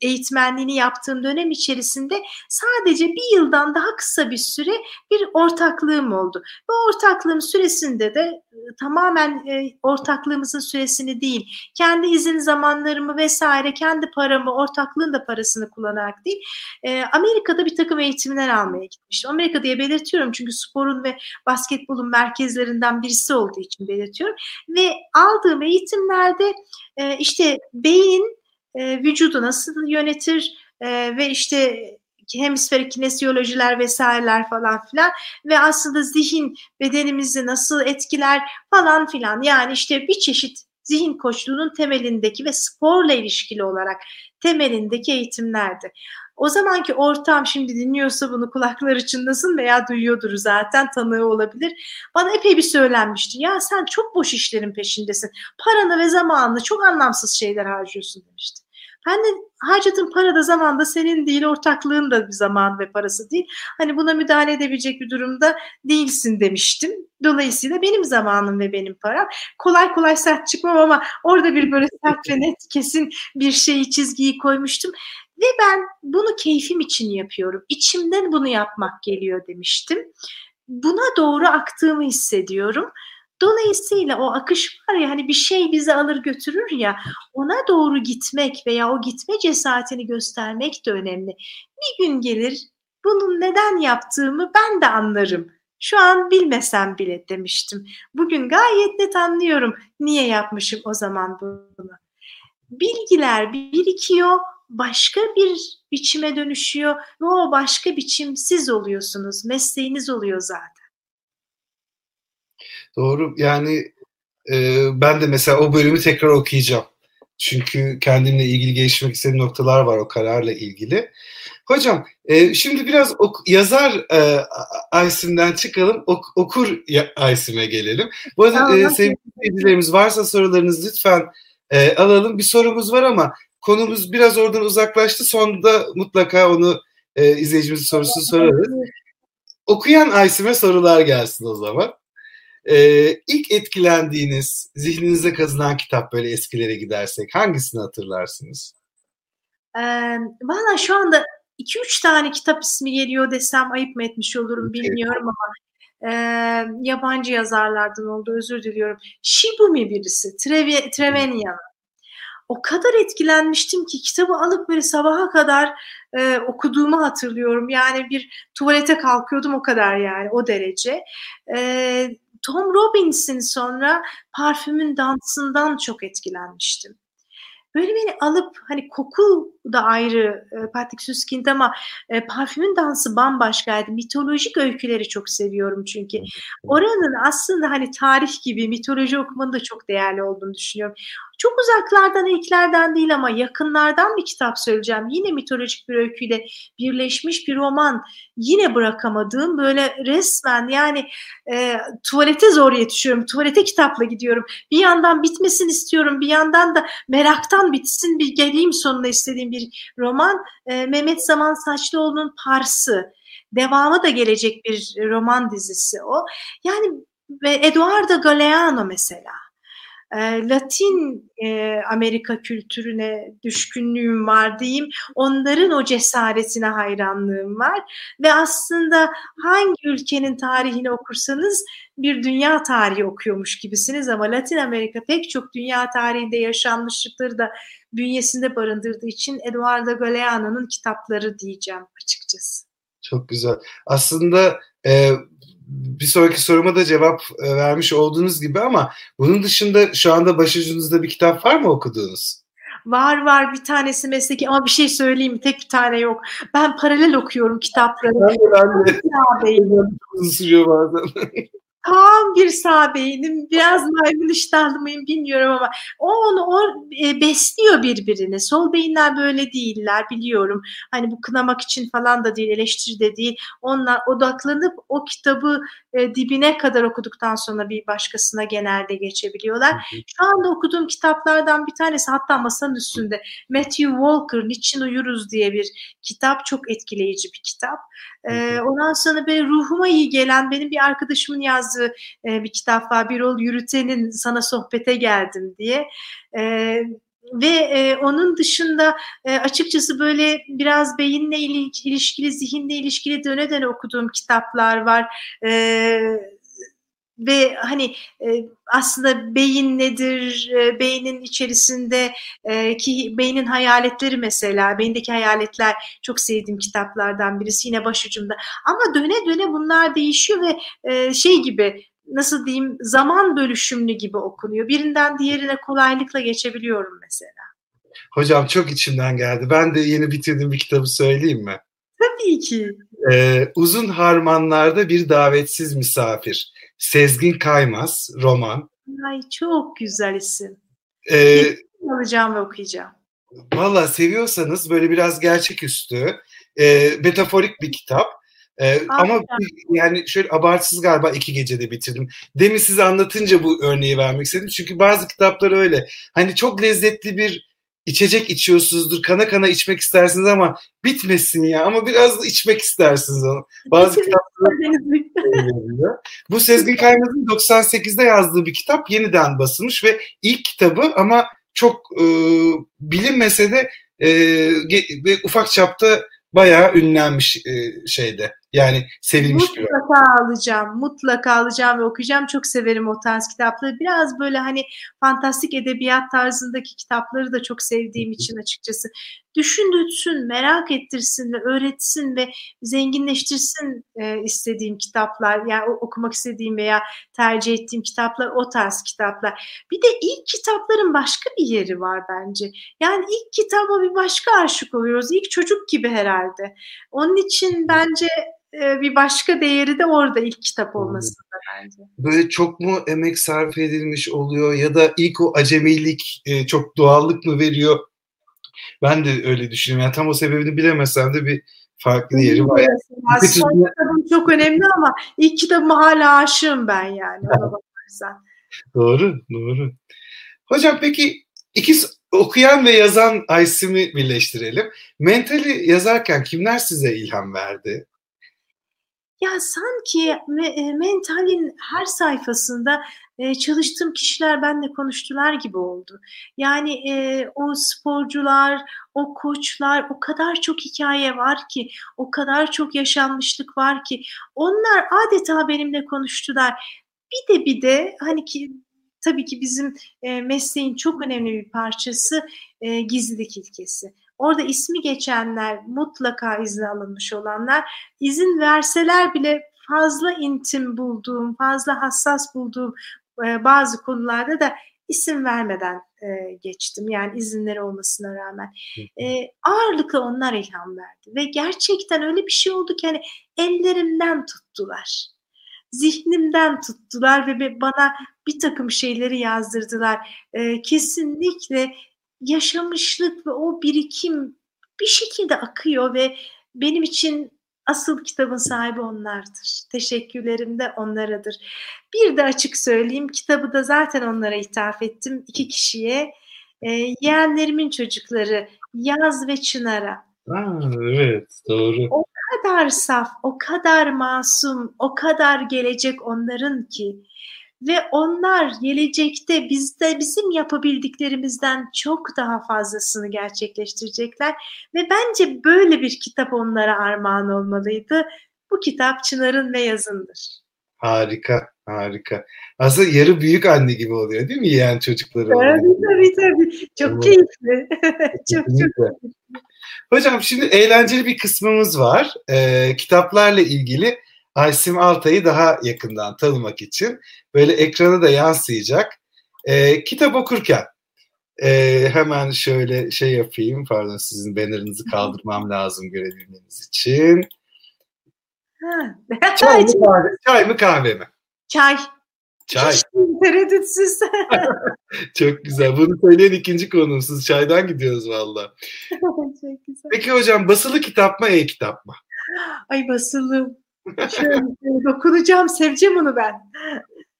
eğitmenliğini yaptığım dönem içerisinde sadece bir yıldan daha kısa bir süre bir ortaklığım oldu. Bu ortaklığım süresinde de e, tamamen e, ortaklığımızın süresini değil, kendi izin zamanlarımı vesaire, kendi paramı, ortaklığın da parasını kullanarak değil, e, Amerika'da bir takım eğitimler almaya gitmiştim. Amerika diye belirtiyorum çünkü sporun ve basketbolun merkezlerinden birisi olduğu için belirtiyorum. Ve aldığım eğitimlerde e, işte beyin e, vücudu nasıl yönetir e, ve işte hemisferik kinesiyolojiler vesaireler falan filan ve aslında zihin bedenimizi nasıl etkiler falan filan yani işte bir çeşit zihin koçluğunun temelindeki ve sporla ilişkili olarak temelindeki eğitimlerdi. O zamanki ortam şimdi dinliyorsa bunu kulakları çınlasın veya duyuyordur zaten tanığı olabilir. Bana epey bir söylenmişti. Ya sen çok boş işlerin peşindesin. Paranı ve zamanını çok anlamsız şeyler harcıyorsun demişti. Ben de harcadığın para da zaman da senin değil, ortaklığın da bir zaman ve parası değil. Hani buna müdahale edebilecek bir durumda değilsin demiştim. Dolayısıyla benim zamanım ve benim param. Kolay kolay sert çıkmam ama orada bir böyle sert ve net kesin bir şeyi çizgiyi koymuştum. Ve ben bunu keyfim için yapıyorum. İçimden bunu yapmak geliyor demiştim. Buna doğru aktığımı hissediyorum. Dolayısıyla o akış var ya hani bir şey bizi alır götürür ya ona doğru gitmek veya o gitme cesaretini göstermek de önemli. Bir gün gelir bunun neden yaptığımı ben de anlarım. Şu an bilmesem bile demiştim. Bugün gayet net anlıyorum niye yapmışım o zaman bunu. Bilgiler birikiyor, başka bir biçime dönüşüyor ve o başka biçim siz oluyorsunuz. Mesleğiniz oluyor zaten. Doğru. Yani e, ben de mesela o bölümü tekrar okuyacağım. Çünkü kendimle ilgili gelişmek istediğim noktalar var o kararla ilgili. Hocam e, şimdi biraz ok, yazar e, Aysim'den çıkalım, ok, okur Aysim'e gelelim. Bu arada e, sevgili izleyicilerimiz varsa sorularınızı lütfen e, alalım. Bir sorumuz var ama konumuz biraz oradan uzaklaştı. Sonunda mutlaka onu e, izleyicimizin sorusunu sorarız. Okuyan Aysim'e sorular gelsin o zaman. Ee, ilk etkilendiğiniz, zihninize kazınan kitap böyle eskilere gidersek hangisini hatırlarsınız? Ee, Valla şu anda 2-3 tane kitap ismi geliyor desem ayıp mı etmiş olurum bilmiyorum ama e, yabancı yazarlardan oldu özür diliyorum. Shibumi birisi, Trevi, Trevenian. O kadar etkilenmiştim ki kitabı alıp böyle sabaha kadar e, okuduğumu hatırlıyorum. Yani bir tuvalete kalkıyordum o kadar yani o derece. E, Tom Robbins'in sonra parfümün dansından çok etkilenmiştim. Böyle beni alıp hani koku da ayrı e, Patrick Süskind ama e, parfümün dansı bambaşkaydı. Mitolojik öyküleri çok seviyorum çünkü. Oranın aslında hani tarih gibi mitoloji okumanın da çok değerli olduğunu düşünüyorum. Çok uzaklardan, ilklerden değil ama yakınlardan bir kitap söyleyeceğim. Yine mitolojik bir öyküyle birleşmiş bir roman. Yine bırakamadığım böyle resmen yani e, tuvalete zor yetişiyorum. Tuvalete kitapla gidiyorum. Bir yandan bitmesin istiyorum. Bir yandan da meraktan bitsin bir geleyim sonuna istediğim bir roman. E, Mehmet Zaman Saçlıoğlu'nun Parsı. Devamı da gelecek bir roman dizisi o. Yani ve Eduardo Galeano mesela. Latin e, Amerika kültürüne düşkünlüğüm var diyeyim. Onların o cesaretine hayranlığım var. Ve aslında hangi ülkenin tarihini okursanız bir dünya tarihi okuyormuş gibisiniz ama Latin Amerika pek çok dünya tarihinde yaşanmışlıkları da bünyesinde barındırdığı için Eduardo Galeano'nun kitapları diyeceğim açıkçası. Çok güzel. Aslında e, bir sonraki soruma da cevap e, vermiş olduğunuz gibi ama bunun dışında şu anda başucunuzda bir kitap var mı okuduğunuz? Var var bir tanesi mesleki ama bir şey söyleyeyim tek bir tane yok. Ben paralel okuyorum kitapları. Ben de ben de. Tam bir sağ beynim, biraz maymun iştahlı mıyım bilmiyorum ama o onu o e, besliyor birbirini. Sol beyinler böyle değiller biliyorum. Hani bu kınamak için falan da değil, eleştiri de değil. Onlar odaklanıp o kitabı e, dibine kadar okuduktan sonra bir başkasına genelde geçebiliyorlar. Şu anda okuduğum kitaplardan bir tanesi hatta masanın üstünde Matthew Walker Niçin Uyuruz diye bir kitap. Çok etkileyici bir kitap. E, ondan sonra böyle ruhuma iyi gelen benim bir arkadaşımın yazdığı e, bir kitap var. Bir ol yürütenin sana sohbete geldim diye. E, ve e, onun dışında e, açıkçası böyle biraz beyinle ilişkili, zihinle ilişkili döne döne okuduğum kitaplar var. E, ve hani e, aslında beyin nedir, e, beynin içerisinde e, ki beynin hayaletleri mesela, beyindeki hayaletler çok sevdiğim kitaplardan birisi yine başucumda. Ama döne döne bunlar değişiyor ve e, şey gibi nasıl diyeyim zaman bölüşümlü gibi okunuyor. Birinden diğerine kolaylıkla geçebiliyorum mesela. Hocam çok içimden geldi. Ben de yeni bitirdiğim bir kitabı söyleyeyim mi? Tabii ki. Ee, uzun harmanlarda bir davetsiz misafir. Sezgin Kaymaz, roman. Ay çok güzel isim. Ee, alacağım ve okuyacağım. Valla seviyorsanız böyle biraz gerçeküstü, e, metaforik bir kitap. E, ama yani şöyle abartsız galiba iki gecede bitirdim. Demin size anlatınca bu örneği vermek istedim. Çünkü bazı kitaplar öyle. Hani çok lezzetli bir içecek içiyorsunuzdur, kana kana içmek istersiniz ama bitmesin ya ama biraz da içmek istersiniz onu. Bazı kitaplar Bu Sezgin Kaymaz'ın 98'de yazdığı bir kitap yeniden basılmış ve ilk kitabı ama çok e, bilinmese de e, ufak çapta bayağı ünlenmiş e, şeyde. Yani sevilmiş mutlaka bir Mutlaka alacağım. Mutlaka alacağım ve okuyacağım. Çok severim o tarz kitapları. Biraz böyle hani fantastik edebiyat tarzındaki kitapları da çok sevdiğim için açıkçası. Düşündürtsün, merak ettirsin ve öğretsin ve zenginleştirsin e, istediğim kitaplar. Yani okumak istediğim veya tercih ettiğim kitaplar o tarz kitaplar. Bir de ilk kitapların başka bir yeri var bence. Yani ilk kitaba bir başka aşık oluyoruz. İlk çocuk gibi herhalde. Onun için bence e, bir başka değeri de orada ilk kitap olmasında bence. Böyle çok mu emek sarf edilmiş oluyor ya da ilk o acemilik e, çok doğallık mı veriyor? Ben de öyle düşünüyorum. Yani tam o sebebini bilemesem de bir farklı yeri var. Yani son kitabım çok önemli ama ilk kitabıma hala aşığım ben yani ona bakarsan. doğru, doğru. Hocam peki iki okuyan ve yazan Aysim'i birleştirelim. Mentali yazarken kimler size ilham verdi? Ya sanki e, mentalin her sayfasında e, çalıştığım kişiler benimle konuştular gibi oldu. Yani e, o sporcular, o koçlar, o kadar çok hikaye var ki, o kadar çok yaşanmışlık var ki, onlar adeta benimle konuştular. Bir de bir de hani ki tabii ki bizim e, mesleğin çok önemli bir parçası e, gizlilik ilkesi. Orada ismi geçenler, mutlaka izin alınmış olanlar, izin verseler bile fazla intim bulduğum, fazla hassas bulduğum e, bazı konularda da isim vermeden e, geçtim. Yani izinleri olmasına rağmen. E, ağırlıkla onlar ilham verdi. Ve gerçekten öyle bir şey oldu ki hani ellerimden tuttular. Zihnimden tuttular ve bana bir takım şeyleri yazdırdılar. E, kesinlikle yaşamışlık ve o birikim bir şekilde akıyor ve benim için asıl kitabın sahibi onlardır. Teşekkürlerim de onlaradır. Bir de açık söyleyeyim kitabı da zaten onlara ithaf ettim iki kişiye. E, yeğenlerimin çocukları Yaz ve Çınar'a. Aa, evet doğru. O kadar saf, o kadar masum, o kadar gelecek onların ki ve onlar gelecekte bizde bizim yapabildiklerimizden çok daha fazlasını gerçekleştirecekler ve bence böyle bir kitap onlara armağan olmalıydı. Bu kitap Çınar'ın ve Yazın'dır. Harika, harika. Aslında yarı büyük anne gibi oluyor değil mi yani çocukları? Tabii tabii tabii. Çok keyifli. çok çok Hocam şimdi eğlenceli bir kısmımız var. Ee, kitaplarla ilgili Aysim Altay'ı daha yakından tanımak için böyle ekrana da yansıyacak. E, kitap okurken e, hemen şöyle şey yapayım. Pardon sizin bannerınızı kaldırmam lazım görebilmeniz için. çay, mı kahve, çay mı kahve mi? Çay. Çay. Tereddütsüz. Çok güzel. Bunu söyleyen ikinci konumsuz. Çaydan gidiyoruz valla. Peki hocam basılı kitap mı e-kitap mı? Ay basılı. Şöyle dokunacağım, seveceğim onu ben.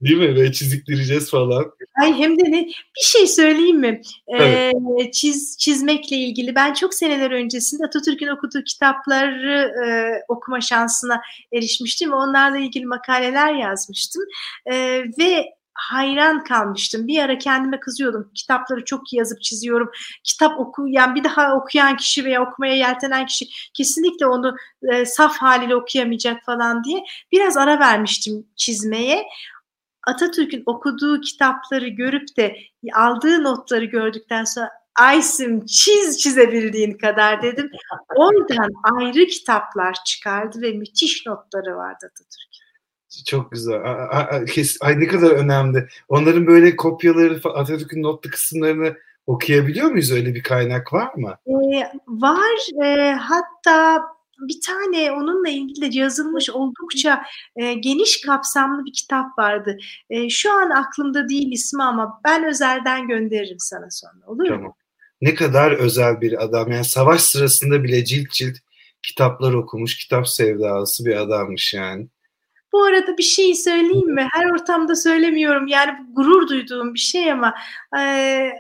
Değil mi? Ve çiziktireceğiz falan. Ay hem de ne? Bir şey söyleyeyim mi? Ee, çiz çizmekle ilgili ben çok seneler öncesinde Atatürk'ün okuduğu kitapları e, okuma şansına erişmiştim. Onlarla ilgili makaleler yazmıştım. E, ve hayran kalmıştım. Bir ara kendime kızıyordum. Kitapları çok iyi yazıp çiziyorum. Kitap okuyan bir daha okuyan kişi veya okumaya yeltenen kişi kesinlikle onu e, saf haliyle okuyamayacak falan diye biraz ara vermiştim çizmeye. Atatürk'ün okuduğu kitapları görüp de aldığı notları gördükten sonra Aysim çiz çizebildiğin kadar dedim. Oradan ayrı kitaplar çıkardı ve müthiş notları vardı Atatürk. Çok güzel. Ay ne kadar önemli. Onların böyle kopyaları Atatürk'ün notlu kısımlarını okuyabiliyor muyuz? Öyle bir kaynak var mı? Ee, var. E, hatta bir tane onunla ilgili yazılmış oldukça e, geniş kapsamlı bir kitap vardı. E, şu an aklımda değil ismi ama ben özelden gönderirim sana sonra olur mu? Tamam. Ne kadar özel bir adam. Yani savaş sırasında bile cilt cilt kitaplar okumuş, kitap sevdalısı bir adammış yani. Bu arada bir şey söyleyeyim mi? Her ortamda söylemiyorum. Yani gurur duyduğum bir şey ama e,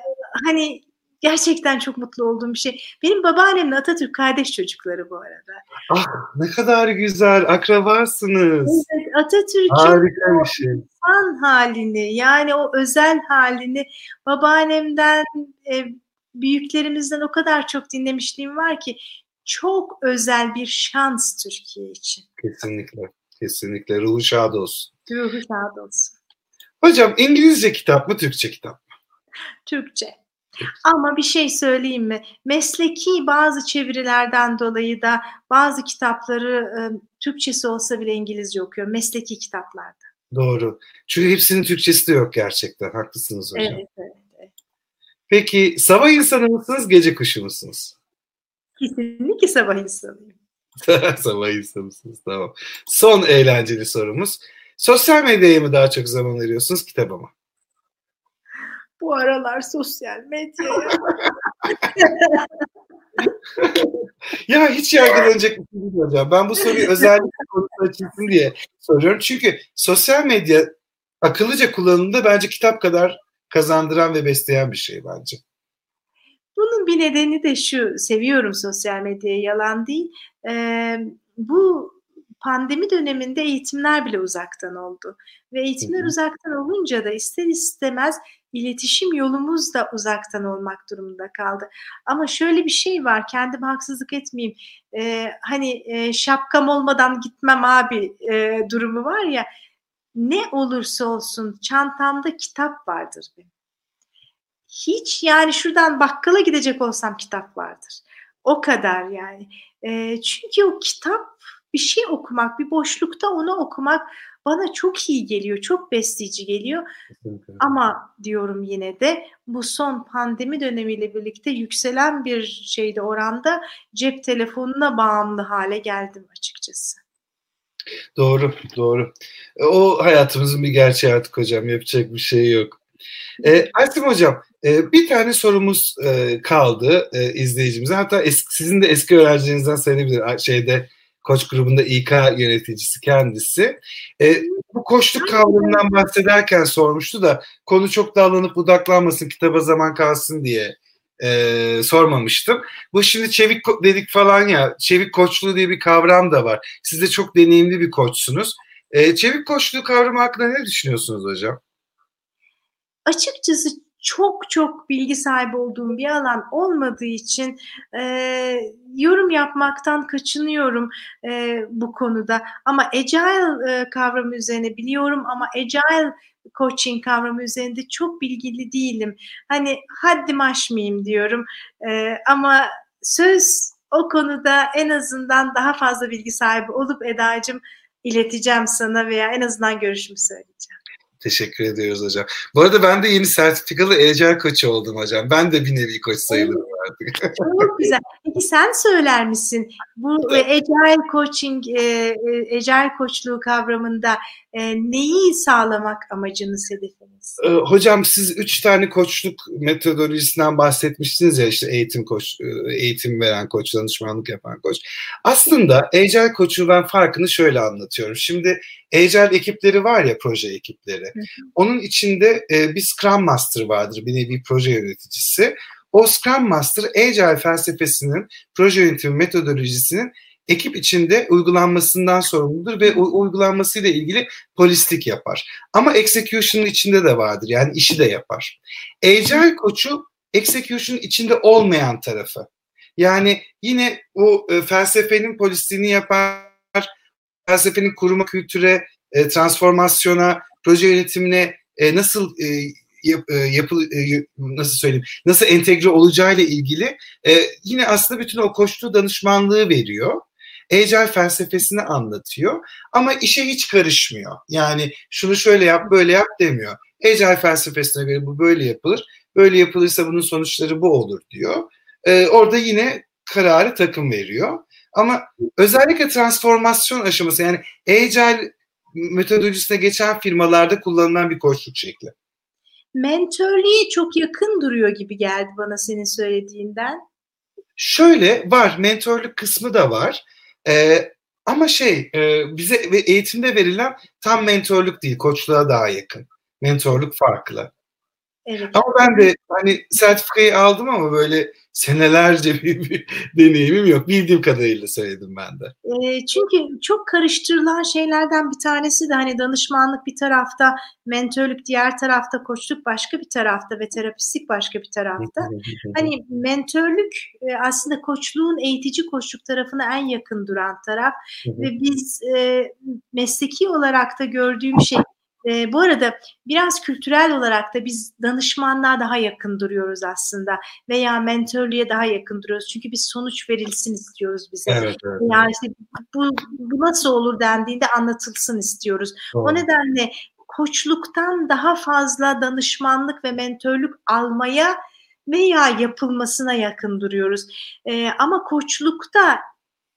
hani gerçekten çok mutlu olduğum bir şey. Benim babaannemle Atatürk kardeş çocukları bu arada. Ah ne kadar güzel akrabasınız. Evet Atatürk'ün şey. insan halini yani o özel halini babaannemden e, büyüklerimizden o kadar çok dinlemişliğim var ki çok özel bir şans Türkiye için. Kesinlikle. Kesinlikle. Ruhu şad olsun. Ruhu şad olsun. Hocam İngilizce kitap mı, Türkçe kitap mı? Türkçe. Ama bir şey söyleyeyim mi? Mesleki bazı çevirilerden dolayı da bazı kitapları e, Türkçesi olsa bile İngilizce okuyor. Mesleki kitaplarda. Doğru. Çünkü hepsinin Türkçesi de yok gerçekten. Haklısınız hocam. Evet, evet. evet. Peki sabah insanı mısınız, gece kuşu musunuz? Kesinlikle sabah insanıyım. sabah insanısınız tamam. Son eğlenceli sorumuz. Sosyal medyaya mı daha çok zaman veriyorsunuz, kitaba mı? Bu aralar sosyal medyaya. ya hiç yargılanacak bir şey değil hocam. Ben bu soruyu özellikle konusuna açılsın diye soruyorum. Çünkü sosyal medya akıllıca kullanımında bence kitap kadar kazandıran ve besleyen bir şey bence. Bunun bir nedeni de şu, seviyorum sosyal medyayı, yalan değil. Ee, bu pandemi döneminde eğitimler bile uzaktan oldu. Ve eğitimler hı hı. uzaktan olunca da ister istemez iletişim yolumuz da uzaktan olmak durumunda kaldı. Ama şöyle bir şey var, kendim haksızlık etmeyeyim. Ee, hani e, şapkam olmadan gitmem abi e, durumu var ya, ne olursa olsun çantamda kitap vardır benim. Hiç yani şuradan bakkala gidecek olsam kitap vardır. O kadar yani. E, çünkü o kitap bir şey okumak, bir boşlukta onu okumak bana çok iyi geliyor, çok besleyici geliyor. Kesinlikle. Ama diyorum yine de bu son pandemi dönemiyle birlikte yükselen bir şeyde oranda cep telefonuna bağımlı hale geldim açıkçası. Doğru, doğru. O hayatımızın bir gerçeği artık hocam. Yapacak bir şey yok. E, Ersim Hocam, e, bir tane sorumuz e, kaldı e, izleyicimize. Hatta eski, sizin de eski öğrencilerinizden sayılabilir. Şeyde Koç grubunda İK yöneticisi kendisi. E, bu koçluk kavramından bahsederken sormuştu da konu çok dağlanıp budaklanmasın, kitaba zaman kalsın diye e, sormamıştım. Bu şimdi çevik dedik falan ya, çevik koçluğu diye bir kavram da var. Siz de çok deneyimli bir koçsunuz. E, çevik koçluğu kavramı hakkında ne düşünüyorsunuz hocam? Açıkçası çok çok bilgi sahibi olduğum bir alan olmadığı için e, yorum yapmaktan kaçınıyorum e, bu konuda. Ama agile e, kavramı üzerine biliyorum ama agile coaching kavramı üzerinde çok bilgili değilim. Hani haddim aşmayayım diyorum e, ama söz o konuda en azından daha fazla bilgi sahibi olup Eda'cığım ileteceğim sana veya en azından görüşümü söyleyeceğim. Teşekkür ediyoruz hocam. Bu arada ben de yeni sertifikalı Agile koçu oldum hocam. Ben de bir nevi koç sayılırım artık. Çok güzel. Peki sen söyler misin? Bu evet. Agile Coaching, e, e, Agile koçluğu kavramında e, neyi sağlamak amacınız, hedefiniz? Hocam siz üç tane koçluk metodolojisinden bahsetmiştiniz ya işte eğitim koç, eğitim veren koç, danışmanlık yapan koç. Aslında Agile koçluğu ben farkını şöyle anlatıyorum. Şimdi Agile ekipleri var ya proje ekipleri. Onun içinde bir Scrum Master vardır, bir nevi proje yöneticisi. O Scrum Master Agile felsefesinin, proje yönetimi metodolojisinin ekip içinde uygulanmasından sorumludur ve uygulanmasıyla ilgili polistik yapar. Ama execution'ın içinde de vardır. Yani işi de yapar. Agile koçu execution içinde olmayan tarafı. Yani yine o e, felsefenin polisliğini yapar, felsefenin kuruma kültüre, e, transformasyona, proje yönetimine e, nasıl e, yap, e, yapı e, nasıl söyleyeyim nasıl entegre olacağıyla ilgili e, yine aslında bütün o koştuğu danışmanlığı veriyor. Agile felsefesini anlatıyor ama işe hiç karışmıyor. Yani şunu şöyle yap böyle yap demiyor. Agile felsefesine göre bu böyle yapılır. Böyle yapılırsa bunun sonuçları bu olur diyor. Ee, orada yine kararı takım veriyor. Ama özellikle transformasyon aşaması yani Agile metodolojisine geçen firmalarda kullanılan bir koçluk şekli. Mentörlüğe çok yakın duruyor gibi geldi bana senin söylediğinden. Şöyle var, mentörlük kısmı da var. Ee, ama şey, e, bize eğitimde verilen tam mentörlük değil, koçluğa daha yakın. Mentörlük farklı. Evet. Ama ben de hani sertifikayı aldım ama böyle senelerce bir, bir deneyimim yok. Bildiğim kadarıyla söyledim ben de. E, çünkü çok karıştırılan şeylerden bir tanesi de hani danışmanlık bir tarafta, mentörlük diğer tarafta, koçluk başka bir tarafta ve terapistlik başka bir tarafta. hani mentörlük e, aslında koçluğun eğitici koçluk tarafına en yakın duran taraf ve biz e, mesleki olarak da gördüğüm şey e, bu arada biraz kültürel olarak da biz danışmanlığa daha yakın duruyoruz aslında veya mentörlüğe daha yakın duruyoruz. Çünkü biz sonuç verilsin istiyoruz bize. Evet, evet. Yani işte bu, bu nasıl olur dendiğinde anlatılsın istiyoruz. Doğru. O nedenle koçluktan daha fazla danışmanlık ve mentörlük almaya veya yapılmasına yakın duruyoruz. E, ama koçlukta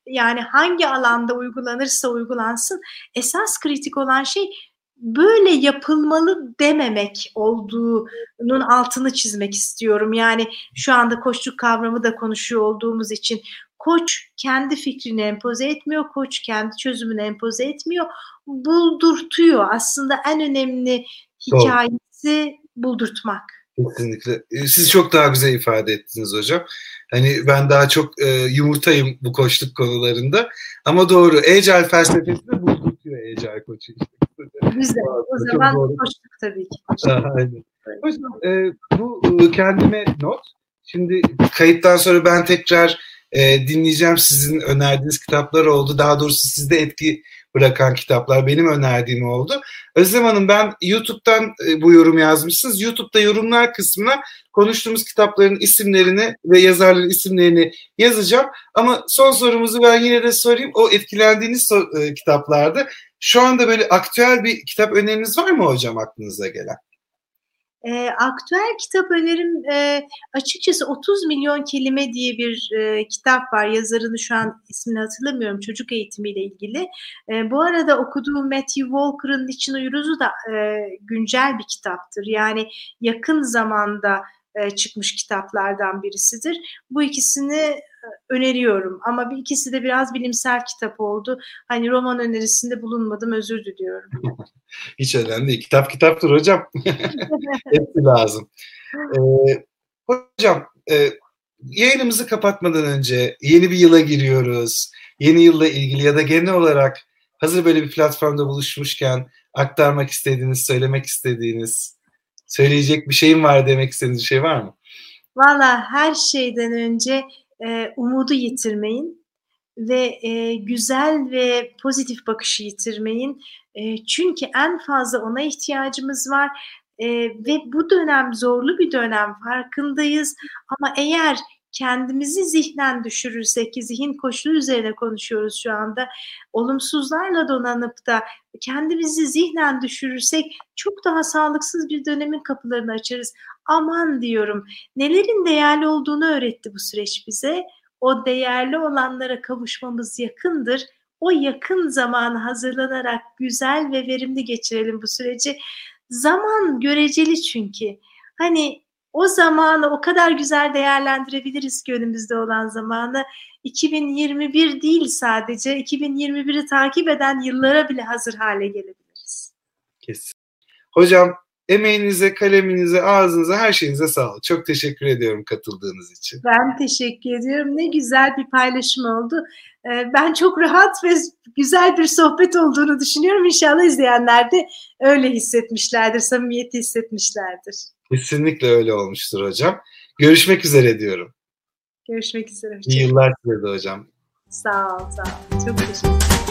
yani hangi alanda uygulanırsa uygulansın esas kritik olan şey böyle yapılmalı dememek olduğunun altını çizmek istiyorum. Yani şu anda koçluk kavramı da konuşuyor olduğumuz için koç kendi fikrini empoze etmiyor, koç kendi çözümünü empoze etmiyor, buldurtuyor. Aslında en önemli hikayesi Doğru. buldurtmak. Kesinlikle. Ee, siz çok daha güzel ifade ettiniz hocam. Hani ben daha çok e, yumurtayım bu koçluk konularında. Ama doğru. Agile felsefesi de buldurtuyor Agile koçu işte. Güzel. O zaman koştuk tabii ki. Aynen. Hocam e, bu e, kendime not. Şimdi kayıttan sonra ben tekrar e, dinleyeceğim sizin önerdiğiniz kitaplar oldu. Daha doğrusu sizde etki bırakan kitaplar benim önerdiğim oldu. Özlem Hanım ben YouTube'dan e, bu yorum yazmışsınız. YouTube'da yorumlar kısmına konuştuğumuz kitapların isimlerini ve yazarların isimlerini yazacağım. Ama son sorumuzu ben yine de sorayım. O etkilendiğiniz e, kitaplarda şu anda böyle aktüel bir kitap öneriniz var mı hocam aklınıza gelen? E, aktüel kitap önerim e, açıkçası 30 milyon kelime diye bir e, kitap var. Yazarını şu an ismini hatırlamıyorum. Çocuk eğitimiyle ilgili. E, bu arada okuduğum Matthew Walker'ın İçin Uyuruzu da e, güncel bir kitaptır. Yani yakın zamanda e, çıkmış kitaplardan birisidir. Bu ikisini öneriyorum ama bir ikisi de biraz bilimsel kitap oldu. Hani roman önerisinde bulunmadım özür diliyorum. Hiç önemli değil. Kitap kitaptır hocam. Hepsi lazım. Ee, hocam e, yayınımızı kapatmadan önce yeni bir yıla giriyoruz. Yeni yılla ilgili ya da genel olarak hazır böyle bir platformda buluşmuşken aktarmak istediğiniz, söylemek istediğiniz söyleyecek bir şeyim var demek istediğiniz bir şey var mı? Valla her şeyden önce e, umudu yitirmeyin ve e, güzel ve pozitif bakışı yitirmeyin. E, çünkü en fazla ona ihtiyacımız var. E, ve bu dönem zorlu bir dönem farkındayız ama eğer kendimizi zihnen düşürürsek ki zihin koşulu üzerine konuşuyoruz şu anda. Olumsuzlarla donanıp da kendimizi zihnen düşürürsek çok daha sağlıksız bir dönemin kapılarını açarız. Aman diyorum nelerin değerli olduğunu öğretti bu süreç bize. O değerli olanlara kavuşmamız yakındır. O yakın zamanı hazırlanarak güzel ve verimli geçirelim bu süreci. Zaman göreceli çünkü. Hani o zamanı o kadar güzel değerlendirebiliriz ki önümüzde olan zamanı. 2021 değil sadece 2021'i takip eden yıllara bile hazır hale gelebiliriz. Kesin. Hocam emeğinize, kaleminize, ağzınıza, her şeyinize sağlık. Çok teşekkür ediyorum katıldığınız için. Ben teşekkür ediyorum. Ne güzel bir paylaşım oldu. Ee, ben çok rahat ve güzel bir sohbet olduğunu düşünüyorum. İnşallah izleyenler de öyle hissetmişlerdir, samimiyeti hissetmişlerdir. Kesinlikle öyle olmuştur hocam. Görüşmek üzere diyorum. Görüşmek üzere. İyi yıllar size de hocam. Sağ ol, sağ ol. Çok teşekkür ederim.